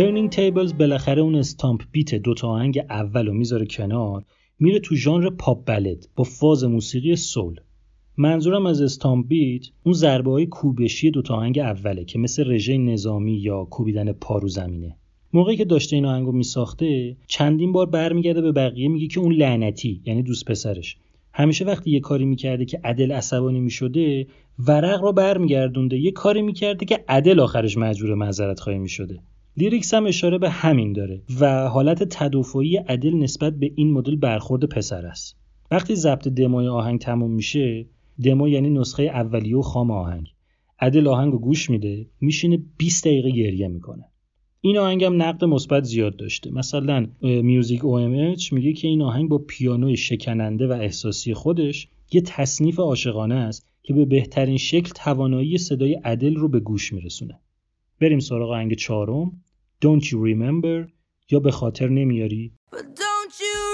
Speaker 1: Turning Tables بالاخره اون استامپ بیت دوتا آهنگ اول رو می‌ذاره کنار میره تو ژانر پاپ بلد با فاز موسیقی سول. منظورم از استامپ بیت اون ضربه های کوبشی دوتا آهنگ اوله که مثل رژه نظامی یا کوبیدن پارو زمینه. موقعی که داشته این آهنگو میساخته چندین بار برمیگرده به بقیه میگه که اون لعنتی یعنی دوست پسرش. همیشه وقتی یه کاری می‌کرده که عدل عصبانی می‌شده ورق رو برمیگردونده. یه کاری می‌کرده که عدل آخرش مجبور معذرت خواهی می‌شده. لیریکس هم اشاره به همین داره و حالت تدافعی عدل نسبت به این مدل برخورد پسر است. وقتی ضبط دموی آهنگ تموم میشه دمو یعنی نسخه اولیه و خام آهنگ. عدل آهنگ گوش میده میشینه 20 دقیقه گریه می‌کنه. این آهنگ هم نقد مثبت زیاد داشته. مثلا میوزیک OMH میگه که این آهنگ با پیانوی شکننده و احساسی خودش یه تصنیف عاشقانه است که به بهترین شکل توانایی صدای عدل رو به گوش میرسونه. بریم سراغ آهنگ چهارم. Don't You Remember? یا به خاطر نمیاری.
Speaker 2: But don't you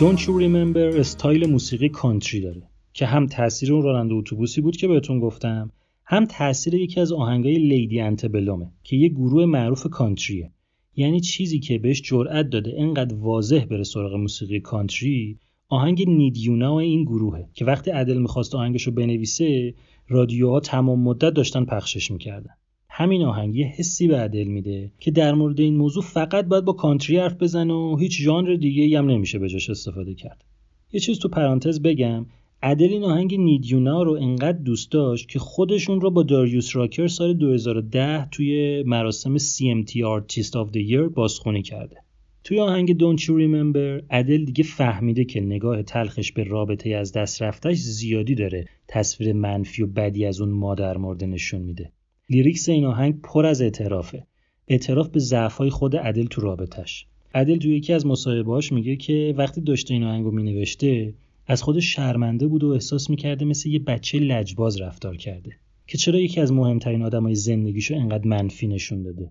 Speaker 2: Don't You Remember
Speaker 1: استایل موسیقی کانتری داره که هم تاثیر اون راننده اتوبوسی بود که بهتون گفتم هم تاثیر یکی از آهنگای لیدی انتبلومه که یه گروه معروف کانتریه یعنی چیزی که بهش جرأت داده انقدر واضح بره سراغ موسیقی کانتری آهنگ نیدیونا این گروهه که وقتی عدل می‌خواست آهنگشو بنویسه رادیوها تمام مدت داشتن پخشش می‌کردن. همین آهنگ یه حسی به عدل میده که در مورد این موضوع فقط باید با کانتری حرف بزنه و هیچ ژانر دیگه هم نمیشه بهش استفاده کرد یه چیز تو پرانتز بگم عدل این آهنگ نیدیونا رو انقدر دوست داشت که خودشون رو با داریوس راکر سال 2010 توی مراسم CMT Artist of the Year بازخونی کرده. توی آهنگ Don't You Remember عدل دیگه فهمیده که نگاه تلخش به رابطه از دست رفتش زیادی داره تصویر منفی و بدی از اون مادر مرده نشون میده. لیریکس این آهنگ پر از اعترافه. اعتراف به ضعف‌های خود عدل تو رابطش. عدل توی یکی از مصاحبه‌هاش میگه که وقتی داشته این آهنگو مینوشته از خودش شرمنده بود و احساس می‌کرده مثل یه بچه لجباز رفتار کرده که چرا یکی از مهمترین آدمای زندگیشو انقدر منفی نشون داده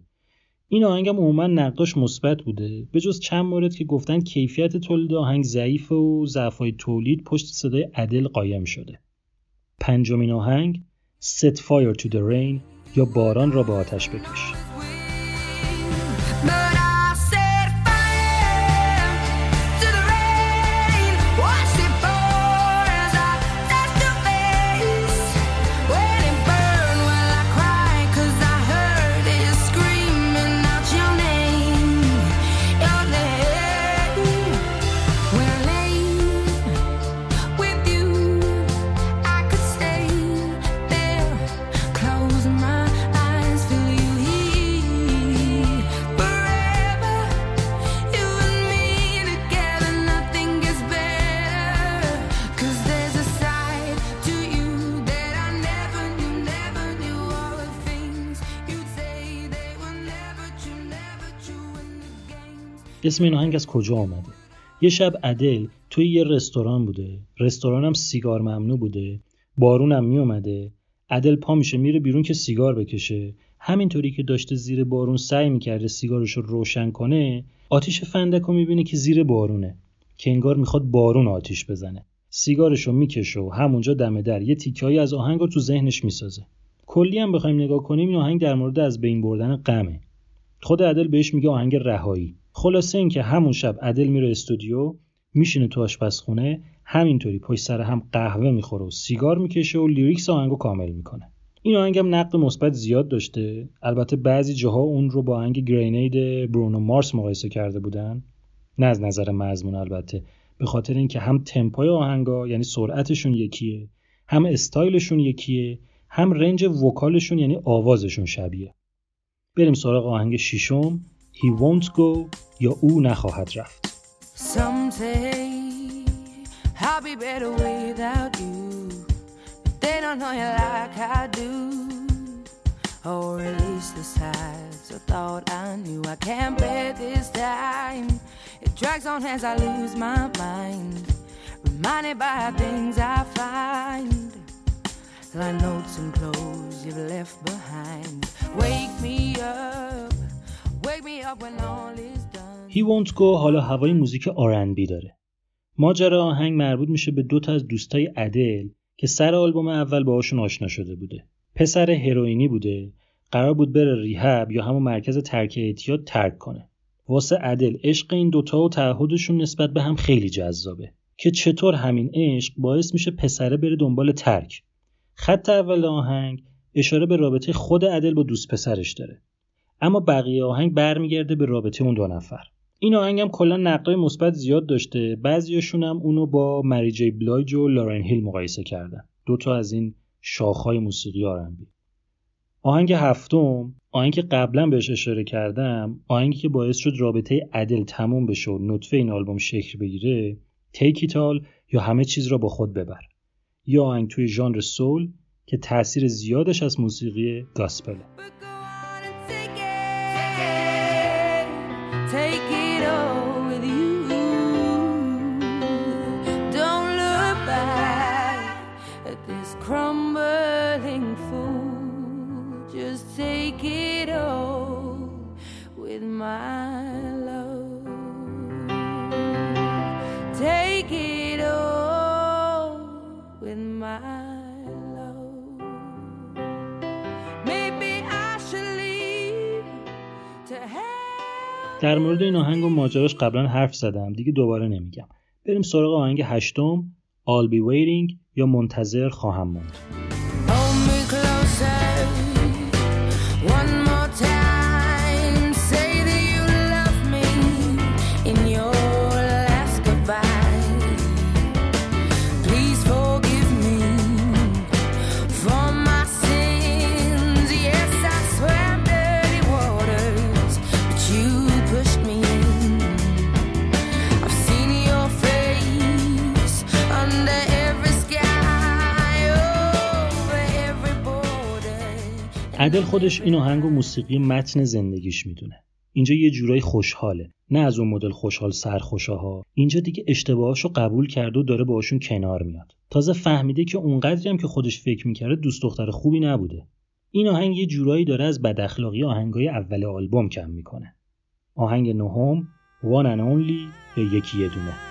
Speaker 1: این آهنگم عموما نقداش مثبت بوده به جز چند مورد که گفتن کیفیت تولید آهنگ ضعیف و ضعفای تولید پشت صدای عدل قایم شده پنجمین آهنگ Set Fire to the Rain یا باران را به آتش بکش. اسم این آهنگ از کجا آمده یه شب ادل توی یه رستوران بوده. رستورانم سیگار ممنوع بوده. بارونم می اومده ادل پا میشه میره بیرون که سیگار بکشه. همینطوری که داشته زیر بارون سعی می‌کرده سیگارش رو روشن کنه آتیش فندک رو می‌بینه که زیر بارونه. که انگار می‌خواد بارون آتیش بزنه. سیگارش رو می‌کشه و همونجا دم در. یه تیکهایی از آهنگ رو تو ذهنش می‌سازه. کلی هم بخوایم نگاه کنیم این آهنگ در مورد از بین بردن غمه. خود عدل بهش میگه آهنگ رهایی. خلاصه اینکه همون شب عدل میره استودیو میشینه تو آشپزخونه همینطوری پشت سر هم قهوه می‌خوره و سیگار می‌کشه و لیریکس آهنگو کامل می‌کنه. این آهنگم نقد مثبت زیاد داشته. البته بعضی جاها اون رو با آهنگ گرینید برونو مارس مقایسه کرده بودن. نه از نظر مضمون البته. به خاطر اینکه هم تمپای آهنگا یعنی سرعتشون یکیه هم استایلشون یکیه هم رنج وکالشون یعنی آوازشون شبیه. بریم سراغ آهنگ شیشم He won't go. یا او نخواهد رفت
Speaker 2: Some say I'll be better without you. But they don't know you like I do. Or at least the sides I thought I knew. I can't bear this time. It drags on as I lose my mind. Reminded by things I find. Like notes and clothes you've left behind. Wake me up. Wake me up when all is done.
Speaker 1: He won't go حالا هوای موزیک R&B داره. ماجرا آهنگ مربوط میشه به دو تا از دوستای ادل که سر آلبوم اول باهاشون آشنا شده بوده. پسر هروئینی بوده. قرار بود بره ریهب یا همون مرکز ترک اعتیاد ترک کنه. واسه ادل عشق این دوتا و تعهدشون نسبت به هم خیلی جذابه. که چطور همین عشق باعث میشه پسره بره دنبال ترک. خط اول آهنگ اشاره به رابطه خود ادل با دوست پسرش داره. اما بقیه آهنگ برمیگرده به رابطه اون دو نفر. این آهنگ هم کلا نقدای مثبت زیاد داشته. بعضیاشون هم اونو با مری جی بلایج و لارن هیل مقایسه کردن. دو تا از این شاخهای موسیقی آرنبی آهنگ هفتم آهنگ که قبلا بهش اشاره کردم آهنگی که باعث شد رابطه عدل تموم بشه و نطفه این آلبوم شکل بگیره تیکیتال یا همه چیز را با خود ببر. یا آهنگ توی ژانر سول که تاثیر زیادش از موسیقی گاسپله در مورد این آهنگ و ماجراش قبلا حرف زدم. دیگه دوباره نمیگم. بریم سراغ آهنگ هشتم I'll be waiting یا منتظر خواهم ماند خودش این آهنگ و موسیقی متن زندگیش می‌دونه. اینجا یه جورایی خوشحاله. نه از اون مدل خوشحال سرخوشاها. اینجا دیگه اشتباهاشو قبول کرده و داره باهاشون کنار میاد. تازه فهمیده که اونقدری هم که خودش فکر می‌کرده دوست دختر خوبی نبوده. این آهنگ یه جورایی داره از بداخلاقی آهنگای اول آلبوم کم می‌کنه. آهنگ نهم One and Only یا یکی یه دونه.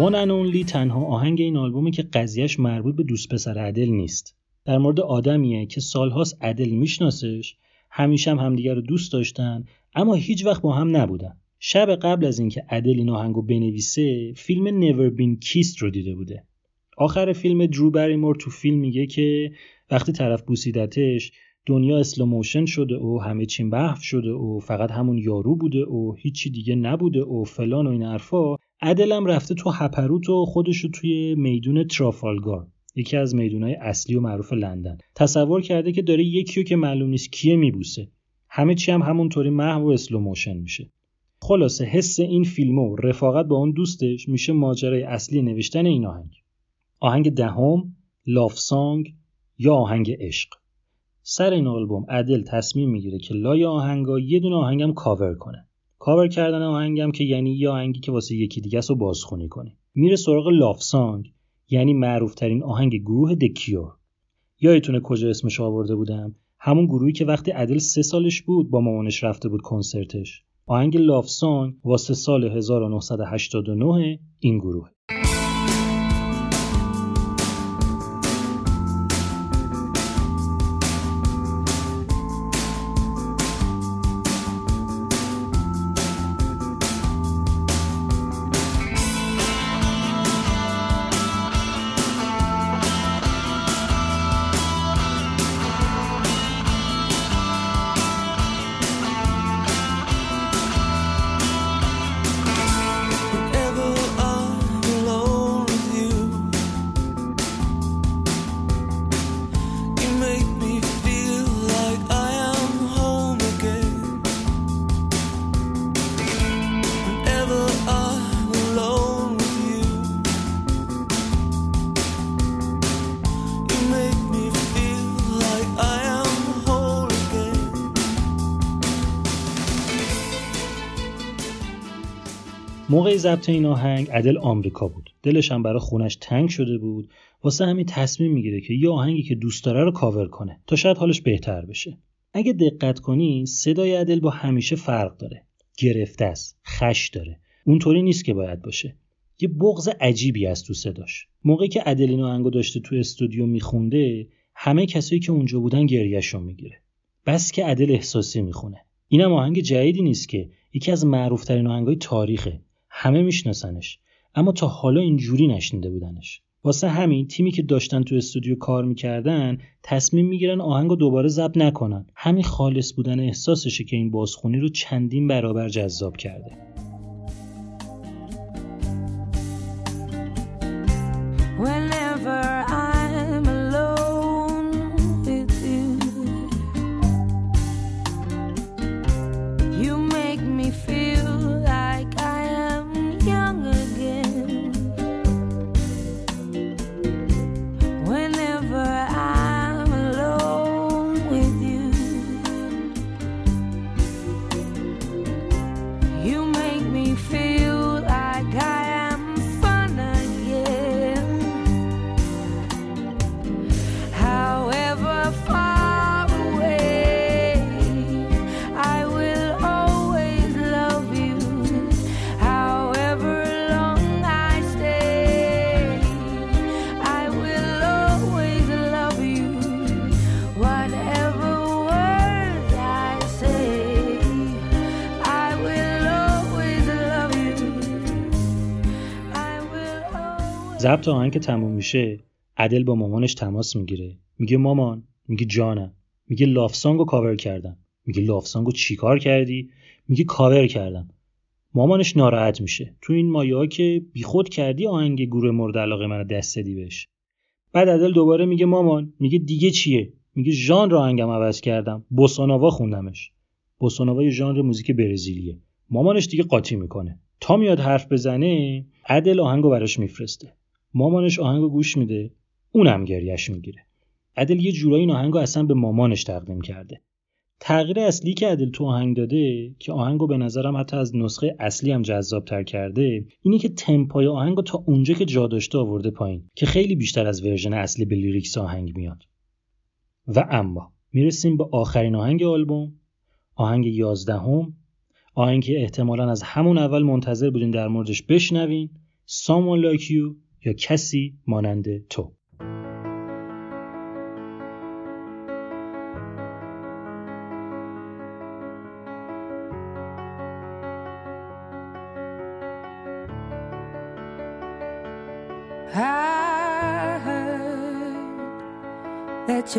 Speaker 2: One and Only
Speaker 1: تنها آهنگ این آلبومه که قضیهش مربوط به دوست پسر ادل نیست. در مورد آدمیه که سالهاست ادل میشناسش، همیشه هم همدیگر رو دوست داشتن، اما هیچ وقت با هم نبودن. شب قبل از اینکه ادل این آهنگو بنویسه، فیلم Never Been Kissed رو دیده بوده. آخر فیلم درو بریمور تو فیلم میگه که وقتی طرف بوسیدتش دنیا اسلوموشن شده و همه چی محو شده و فقط همون یارو بوده و هیچی دیگه نبوده و فلان و این حرفا ادلم رفته تو هپروت و خودشو توی میدون ترافالگار یکی از میدونهای اصلی و معروف لندن. تصور کرده که داره یکیو که معلوم نیست کیه میبوسه. همه چی هم همونطوری محو و اسلوموشن میشه. خلاصه حس این فیلم و رفاقت با اون دوستش میشه ماجرای اصلی نوشتن این آهنگ. آهنگ دهم Lovesong یا آهنگ عشق. سر این آلبوم ادل تصمیم می‌گیره که لای آهنگا یه دونه آهنگم کاور کنه. کاور کردن آهنگم که یعنی یه آهنگی که واسه یکی دیگه رو بازخونی کنه میره سراغ لاف سانگ یعنی معروف ترین آهنگ گروه دکیور یادتونه کجا اسمش آورده بودم؟ همون گروهی که وقتی عدل سه سالش بود با مامانش رفته بود کنسرتش. آهنگ لاف سانگ واسه سال 1989 این گروه. ضبط این آهنگ عدل آمریکا بود. دلش هم برای خونش تنگ شده بود. واسه همین تصمیم می‌گیره که یه آهنگی که دوست داره رو کاور کنه تا شاید حالش بهتر بشه. اگه دقت کنی صدای عدل با همیشه فرق داره. گرفته است خش داره. اونطوری نیست که باید باشه. یه بغض عجیبی از تو صداش. موقعی که عدل این آهنگو داشته تو استودیو میخونده همه کسایی که اونجا بودن گریهشون می‌گیره. بس که عدل احساسی می‌خونه. اینم آهنگ جدیدی نیست که یکی از معروفترین آهنگای تاریخه. همه میشناسنش. اما تا حالا اینجوری نشنیده بودنش. واسه همین تیمی که داشتن تو استودیو کار می‌کردن تصمیم می‌گیرن آهنگو دوباره ضبط نکنن. همین خالص بودن احساسشه که این بازخونی رو چندین برابر جذاب کرده. ضبط آهنگ که تموم میشه ادل با مامانش تماس می‌گیره. میگه مامان میگه جانم. میگه Lovesong و کاور کردم. میگه Lovesong و چیکار کردی؟ میگه کاور کردم. مامانش ناراحت میشه. تو این مایه ها که بیخود کردی آهنگ گروه مورد علاقه من دست دادی بهش. بعد ادل دوباره میگه مامان میگه دیگه چیه؟ میگه ژانر آهنگم عوض کردم. بوساناوا خوندمش. بوساناوا یه ژانر موزیک برزیلیه. مامانش دیگه قاطی می‌کنه. تا میاد حرف بزنه ادل آهنگو براش میفرسته. مامانش آهنگو گوش میده اونم گریش می‌گیره. ادل یه جورایی این آهنگو اصلا به مامانش تقدیم کرده. تغییر اصلی که ادل تو آهنگ داده که آهنگو به نظرم حتی از نسخه اصلی هم جذاب تر کرده اینه که تمپوی آهنگو تا اونجا که جا داشته آورده پایین که خیلی بیشتر از version اصلی به lyrics آهنگ میاد. و اما می‌رسیم به آخرین آهنگ آلبوم آهنگ یازدهم. آهنگی که احتمالا از همون اول منتظر بودین در موردش بشنوین. Like You. یا کسی ماننده تو.
Speaker 2: هاتت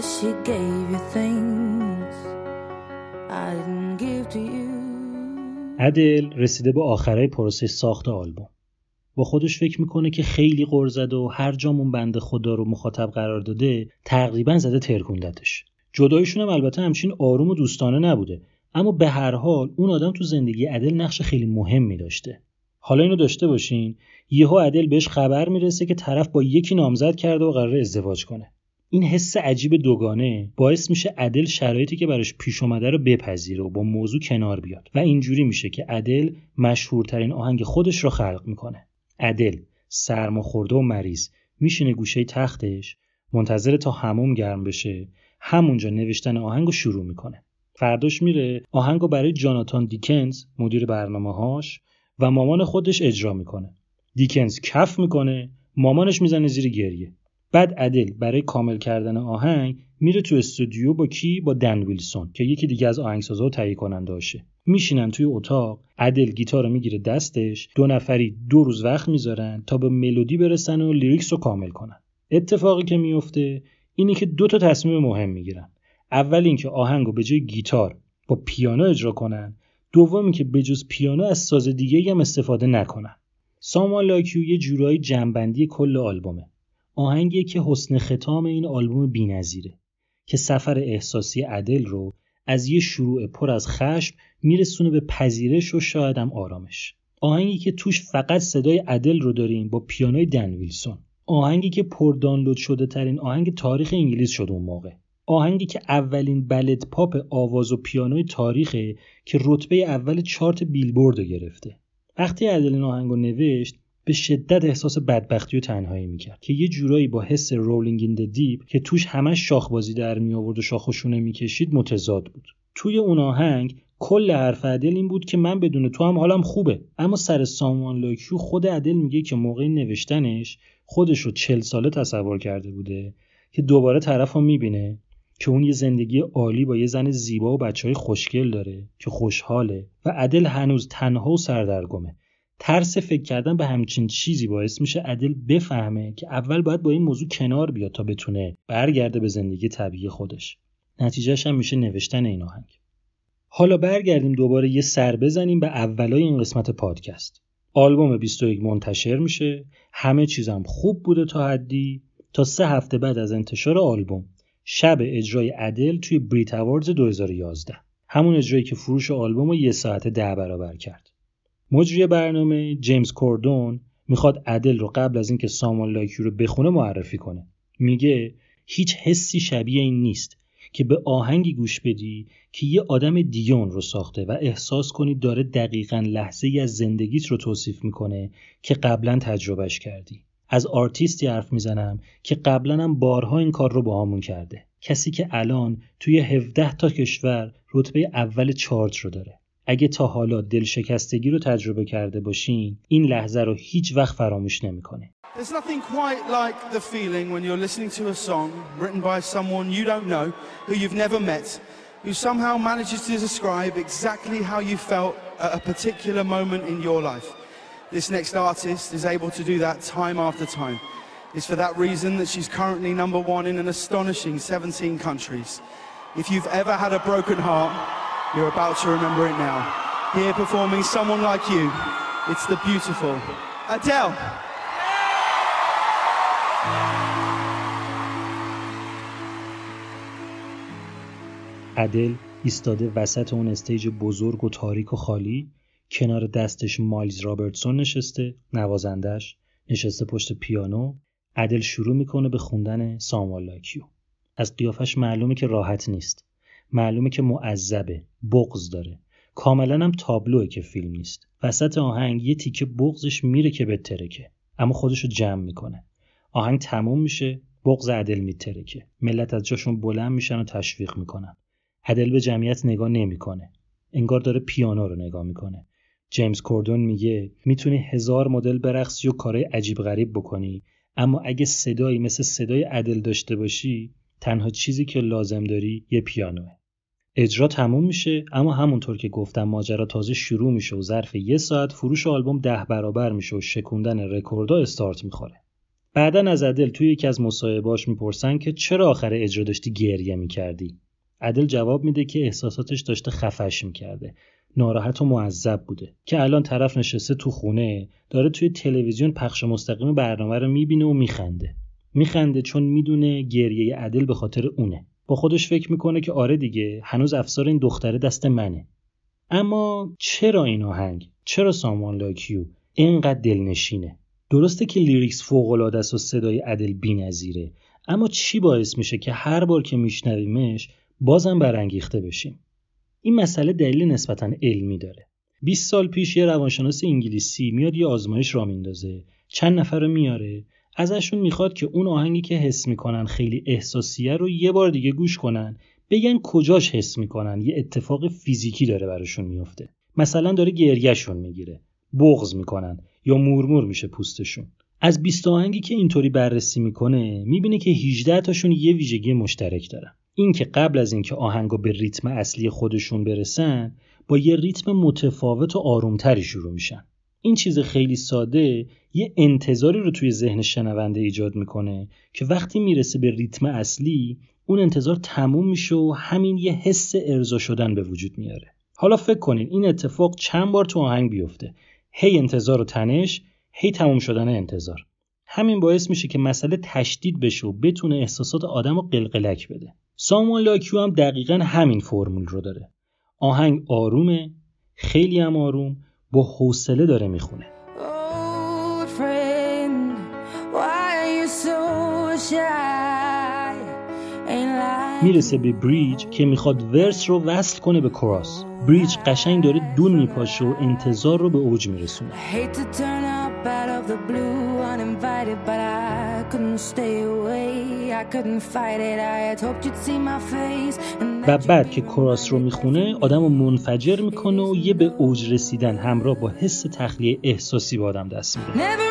Speaker 2: She gave you things I didn't give to you.
Speaker 1: ادل رسیده به آخرای پروسه ساخت آلبوم. با خودش فکر می‌کنه که خیلی غر زده و هر جامون بنده خدا رو مخاطب قرار داده تقریبا زده ترکوندتش. جدایشون هم البته همچین آروم و دوستانه نبوده اما به هر حال اون آدم تو زندگی ادل نقش خیلی مهمی داشته. حالا اینو داشته باشین یهو ادل بهش خبر می‌رسه که طرف با یکی نامزد کرده و قرار ازدواج کنه. این حس عجیب دوگانه باعث میشه ادل شرایطی که براش پیش اومده رو بپذیره و با موضوع کنار بیاد. و اینجوری میشه که ادل مشهورترین آهنگ خودش رو خلق می‌کنه. ادل سرماخورده و مریض. میشینه گوشه تختش. منتظر تا هموم گرم بشه. همونجا نوشتن آهنگ رو شروع می‌کنه. فرداش میره. آهنگ رو برای جاناتان دیکنز مدیر برنامه هاش و مامان خودش اجرا می‌کنه. دیکنز کف می‌کنه. مامانش می‌زنه زیر گریه. بعد ادل برای کامل کردن آهنگ میره تو استودیو با کی؟ با دن ویلسون که یکی دیگه از آهنگسازا و تهیه کننده هاشه میشینن توی اتاق ادل گیتار رو می‌گیره دستش دو نفری دو روز وقت می‌ذارن تا به ملودی برسن و lyrics رو کامل کنن. اتفاقی که میفته اینه که دو تا تصمیم مهم می‌گیرن. اول اینکه آهنگ رو به جای گیتار با پیانو اجرا کنن دوم اینکه به جز پیانو از ساز دیگه هم استفاده نکنن. سامان لاکیو یه جورایی جنبندی کل آلبومه. آهنگیه که حسن ختام این آلبوم بی‌نظیره که سفر احساسی ادل رو از یه شروع پر از خشم میرسونه به پذیرش و شاید هم آرامش. آهنگی که توش فقط صدای ادل رو داریم با پیانوی دن ویلسون. آهنگی که پر دانلود شده ترین آهنگ تاریخ انگلیس شد اون موقع. آهنگی که اولین ballad پاپ آواز و پیانوی تاریخه که رتبه اول چارت بیلبورد رو گرفته. وقتی ادل این آهنگ رو نوشت به شدت احساس بدبختی و تنهایی می‌کرد که یه جورایی با حس Rolling in the Deep که توش همش شاخبازی در می آورد و شاخ و شونه می‌کشید متضاد بود. توی اون آهنگ کل حرف ادل این بود که من بدون تو هم حالم خوبه. اما سر Someone Like You خود ادل میگه که موقع نوشتنش خودش رو چل ساله تصور کرده بوده که دوباره طرف رو می‌بینه که اون یه زندگی عالی با یه زن زیبا و بچه های خوشگل داره که خوشحاله و عدل هنوز تنها و سردرگمه. ترس فکر کردن به همچین چیزی باعث میشه عدل بفهمه که اول باید با این موضوع کنار بیاد تا بتونه برگرده به زندگی طبیعی خودش. نتیجهش هم میشه نوشتن این آهنگ. حالا برگردیم دوباره یه سر بزنیم به اولای این قسمت پادکست. آلبوم 21 منتشر میشه همه چیزم خوب بوده تا حدی. تا سه هفته بعد از انتشار آلبوم شب اجرای ادل توی بریت اواردز 2011 همون اجرایی که فروش آلبوم رو یه ساعت ده برابر کرد. مجری برنامه جیمز کوردون می‌خواد ادل رو قبل از اینکه سامان لاکیو رو بخونه معرفی کنه. میگه هیچ حسی شبیه این نیست که به آهنگی گوش بدی که یه آدم دیگه اون رو ساخته و احساس کنی داره دقیقا لحظه ای از زندگیت رو توصیف می‌کنه که قبلا تجربهش کردی. از آرتیستی حرف می‌زنم که قبلا هم بارها این کار رو با همون کرده. کسی که الان توی 17 تا کشور رتبه اول چارت رو داره. اگه تا حالا دلشکستگی رو تجربه کرده باشین این لحظه رو هیچ وقت فراموش نمیکنه
Speaker 3: There's nothing quite like the feeling when you're listening to a song written by someone you don't know, who you've never met, who somehow manages to describe exactly how you felt at a particular moment in your life. This next artist is able to do that time after time. It's for that reason that she's currently number one in an astonishing 17 countries. If you've ever had a broken heart, you're about to remember it now. Here performing someone like you, it's the beautiful Adele.
Speaker 1: ادل ایستاده وسط اون استیج بزرگ و تاریک و خالی کنار دستش مایلز رابرتسون نشسته نوازندش نشسته پشت پیانو ادل شروع می‌کنه به خوندن Someone Like You از قیافش معلومه که راحت نیست معلومه که معذبه بغض داره. کاملا هم تابلوه که فیلم نیست. وسط آهنگ یه تیکه بغضش میره که بترکه اما خودشو جمع می‌کنه. آهنگ تموم میشه بغض ادل میترکه. ملت از جاشون بلند میشن و تشویق می‌کنن. عدل به جمعیت نگاه نمی‌کنه. انگار داره پیانو رو نگاه می‌کنه. جیمز کوردون میگه می‌تونی هزار مدل برقصی و کارهای عجیب غریب بکنی اما اگه صدایی مثل صدای عدل داشته باشی تنها چیزی که لازم داری یه پیانوه. اجرا تموم میشه اما همونطور که گفتم ماجرا تازه شروع میشه و ظرف یه ساعت فروش آلبوم ده برابر میشه و شکوندن رکوردها استارت می‌خوره. بعدا از عدل توی یکی از مصاحبهاش می‌پرسن که چرا آخر اجرا داشتی گریه می‌کردی؟ عدل جواب میده که احساساتش داشته خفش می‌کرده. ناراحت و معذب بوده. که الان طرف نشسته تو خونه داره توی تلویزیون پخش مستقیم برنامه رو می‌بینه و میخنده. میخنده چون می‌دونه گریه عدل به خاطر اونه. با خودش فکر می‌کنه که آره دیگه هنوز افسار این دختره دست منه. اما چرا این آهنگ؟ چرا سامان لاکیو اینقدر دلنشینه؟ درسته که لیریکس فوق است و صدای عدل بی‌نظیره اما چی باعث میشه که هر بار که میشنویمش بازم برانگیخته بشیم؟ این مسئله دلیل نسبتا علمی داره. 20 سال پیش یه روانشناس انگلیسی میاد یه آزمایش را میندازه چند نفر رو میاره ازشون می‌خواد که اون آهنگی که حس می‌کنن خیلی احساسیه رو یه بار دیگه گوش کنن بگن کجاش حس می‌کنن. یه اتفاق فیزیکی داره براشون میفته. مثلا داره گریهشون می‌گیره. بغض می‌کنن یا مورمور میشه پوستشون. از 20 آهنگی که اینطوری بررسی می‌کنه می‌بینه که 18 تاشون یه ویژگی مشترک دارن. این که قبل از اینکه آهنگا به ریتم اصلی خودشون برسن با یه ریتم متفاوت و آرومتری شروع میشن. این چیز خیلی ساده یه انتظاری رو توی ذهن شنونده ایجاد می‌کنه که وقتی می‌رسه به ریتم اصلی اون انتظار تموم میشه و همین یه حس ارضا شدن به وجود میاره. حالا فکر کنین این اتفاق چند بار تو آهنگ بیفته. هی انتظار و تنش هی تموم شدن انتظار. همین باعث میشه که مسئله تشدید بشه و بتونه احساسات آدم رو قلقلک بده. ساموئل لاکیو هم دقیقا همین فرمول رو داره. آهنگ آرومه خیلی هم آروم با حوصله داره می‌خونه. می‌رسه به بریج که می‌خواد ورس رو وصل کنه به کراس. بریج قشنگ داره دون میپاشه و انتظار رو به اوج میرسونه. و بعد که کراس رو می‌خونه آدم رو منفجر می‌کنه و یه به اوج رسیدن همراه با حس تخلیه احساسی با آدم دست میده.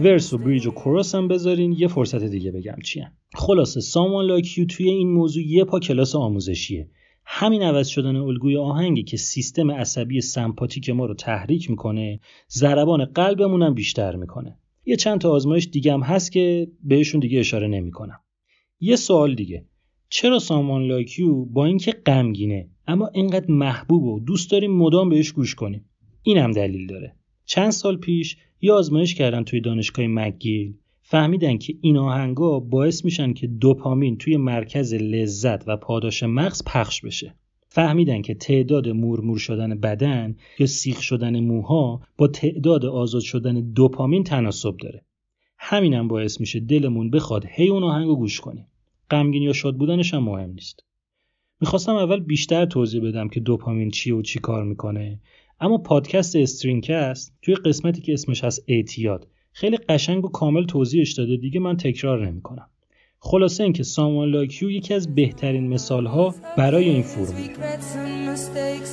Speaker 1: ورس و بریج و کراس هم بذارین. یه فرصت دیگه بگم چیه. خلاصه سامان لاکیو توی این موضوع یه پا کلاس آموزشیه. همین عوض شدن الگوی آهنگی که سیستم عصبی سمپاتیک ما رو تحریک می‌کنه ضربان قلبمون هم بیشتر می‌کنه. یه چند تا آزمایش دیگه هم هست که بهشون دیگه اشاره نمی‌کنم. یه سوال دیگه. چرا سامان لاکیو با اینکه غمگینه اما اینقدر محبوب و دوست داریم مدام بهش گوش کنیم؟ این هم دلیل داره. چند سال پیش یه آزمایش کردن توی دانشگاه مکگیل فهمیدن که این آهنگا باعث میشن که دوپامین توی مرکز لذت و پاداش مغز پخش بشه. فهمیدن که تعداد مورمور شدن بدن یا سیخ شدن موها با تعداد آزاد شدن دوپامین تناسب داره. همینم باعث میشه دلمون بخواد هی اون آهنگو گوش کنیم. غمگین یا شاد بودنش هم مهم نیست. می‌خواستم اول بیشتر توضیح بدم که دوپامین چیه و چی کار می‌کنه. اما پادکست استرینکست توی قسمتی که اسمش هست اعتیاد خیلی قشنگ و کامل توضیحش داده. دیگه من تکرار نمی‌کنم. خلاصه اینکه سامان لاکیو یکی از بهترین مثال ها برای این فرمول
Speaker 2: Secrets and mistakes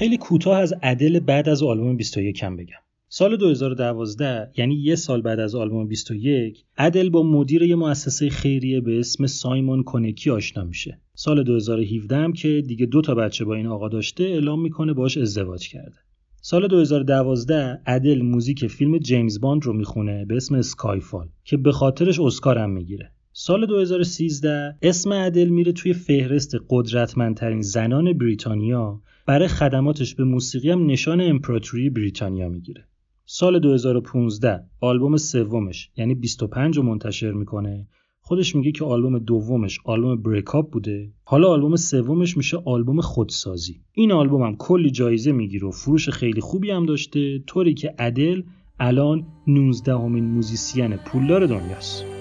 Speaker 1: خیلی کوتاه از ادل بعد از آلبوم 21 کم بگم سال 2012 یعنی یه سال بعد از آلبوم 21 ادل با مدیر یه مؤسسه خیریه به اسم سایمون کنکی آشنا میشه. سال 2017 هم که دیگه دو تا بچه با این آقا داشته اعلام می‌کنه باش ازدواج کرده. سال 2012 ادل موزیک فیلم جیمز باند رو می‌خونه به اسم Skyfall که به خاطرش اسکار هم می‌گیره. سال 2013 اسم ادل میره توی فهرست قدرتمندترین زنان بریتانیا. برای خدماتش به موسیقی هم نشان امپراتوری بریتانیا می‌گیره. سال 2015 آلبوم سومش یعنی 25 رو منتشر می‌کنه. خودش میگه که آلبوم دومش آلبوم breakup بوده. حالا آلبوم سومش میشه آلبوم خودسازی. این آلبوم هم کلی جایزه می‌گیره و فروش خیلی خوبی هم داشته طوری که ادل الان نوزدهمین موزیسین پولدار دنیاست.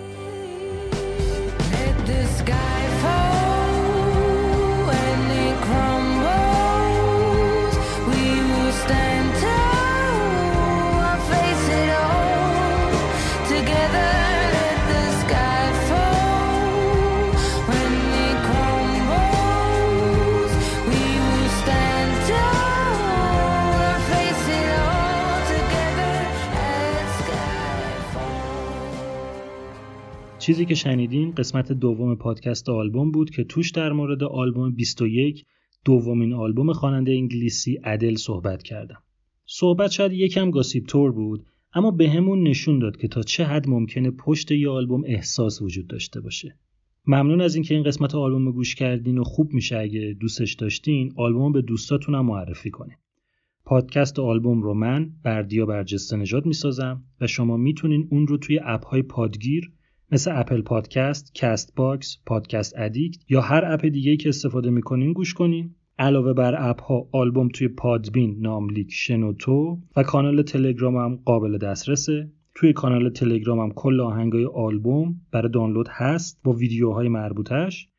Speaker 1: چیزی که شنیدین قسمت دوم پادکست آلبوم بود که توش در مورد آلبوم 21 دومین آلبوم خواننده انگلیسی ادل صحبت کردم. صحبت شاید یکم گاسیب تور بود اما به همون نشون داد که تا چه حد ممکنه پشت یه آلبوم احساس وجود داشته باشه. ممنون از اینکه این قسمت آلبوم رو گوش کردین و خوب میشه اگه دوستش داشتین آلبوم به دوستاتون هم معرفی کنین. پادکست آلبوم رو من بردیا برجسته نژاد می‌سازم و شما می‌تونین اون رو توی اپ های پادگیر مثل اپل پادکست، کست باکس، پادکست ادیکت یا هر اپ دیگه که استفاده می‌کنین گوش کنین. علاوه بر اپ ها آلبوم توی پادبین، ناملیک، شنوتو و کانال تلگرام هم قابل دسترسه. توی کانال تلگرام هم کل آهنگای آلبوم برای دانلود هست با ویدیوهای مربوطش.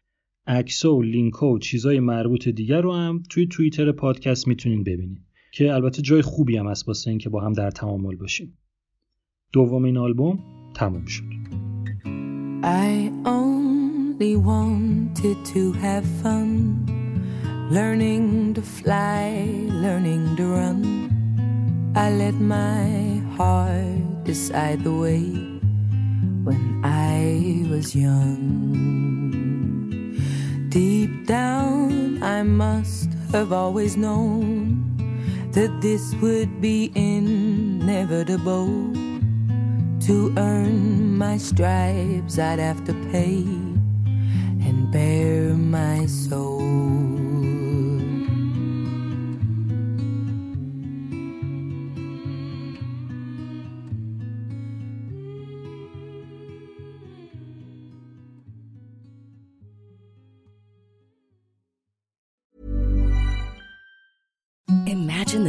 Speaker 1: عکسا و لینک و چیزای مربوط دیگر رو هم توی توییتر پادکست می‌تونین ببینین که البته جای خوبی هم هست واسه اینکه با هم در تعامل باشیم. دومین آلبوم تموم شد.
Speaker 2: I only wanted to have fun, learning to fly, learning to run. I let my heart decide the way when I was young. Deep down, I must have always known that this would be inevitable. To earn my stripes, I'd have to pay and bare my soul.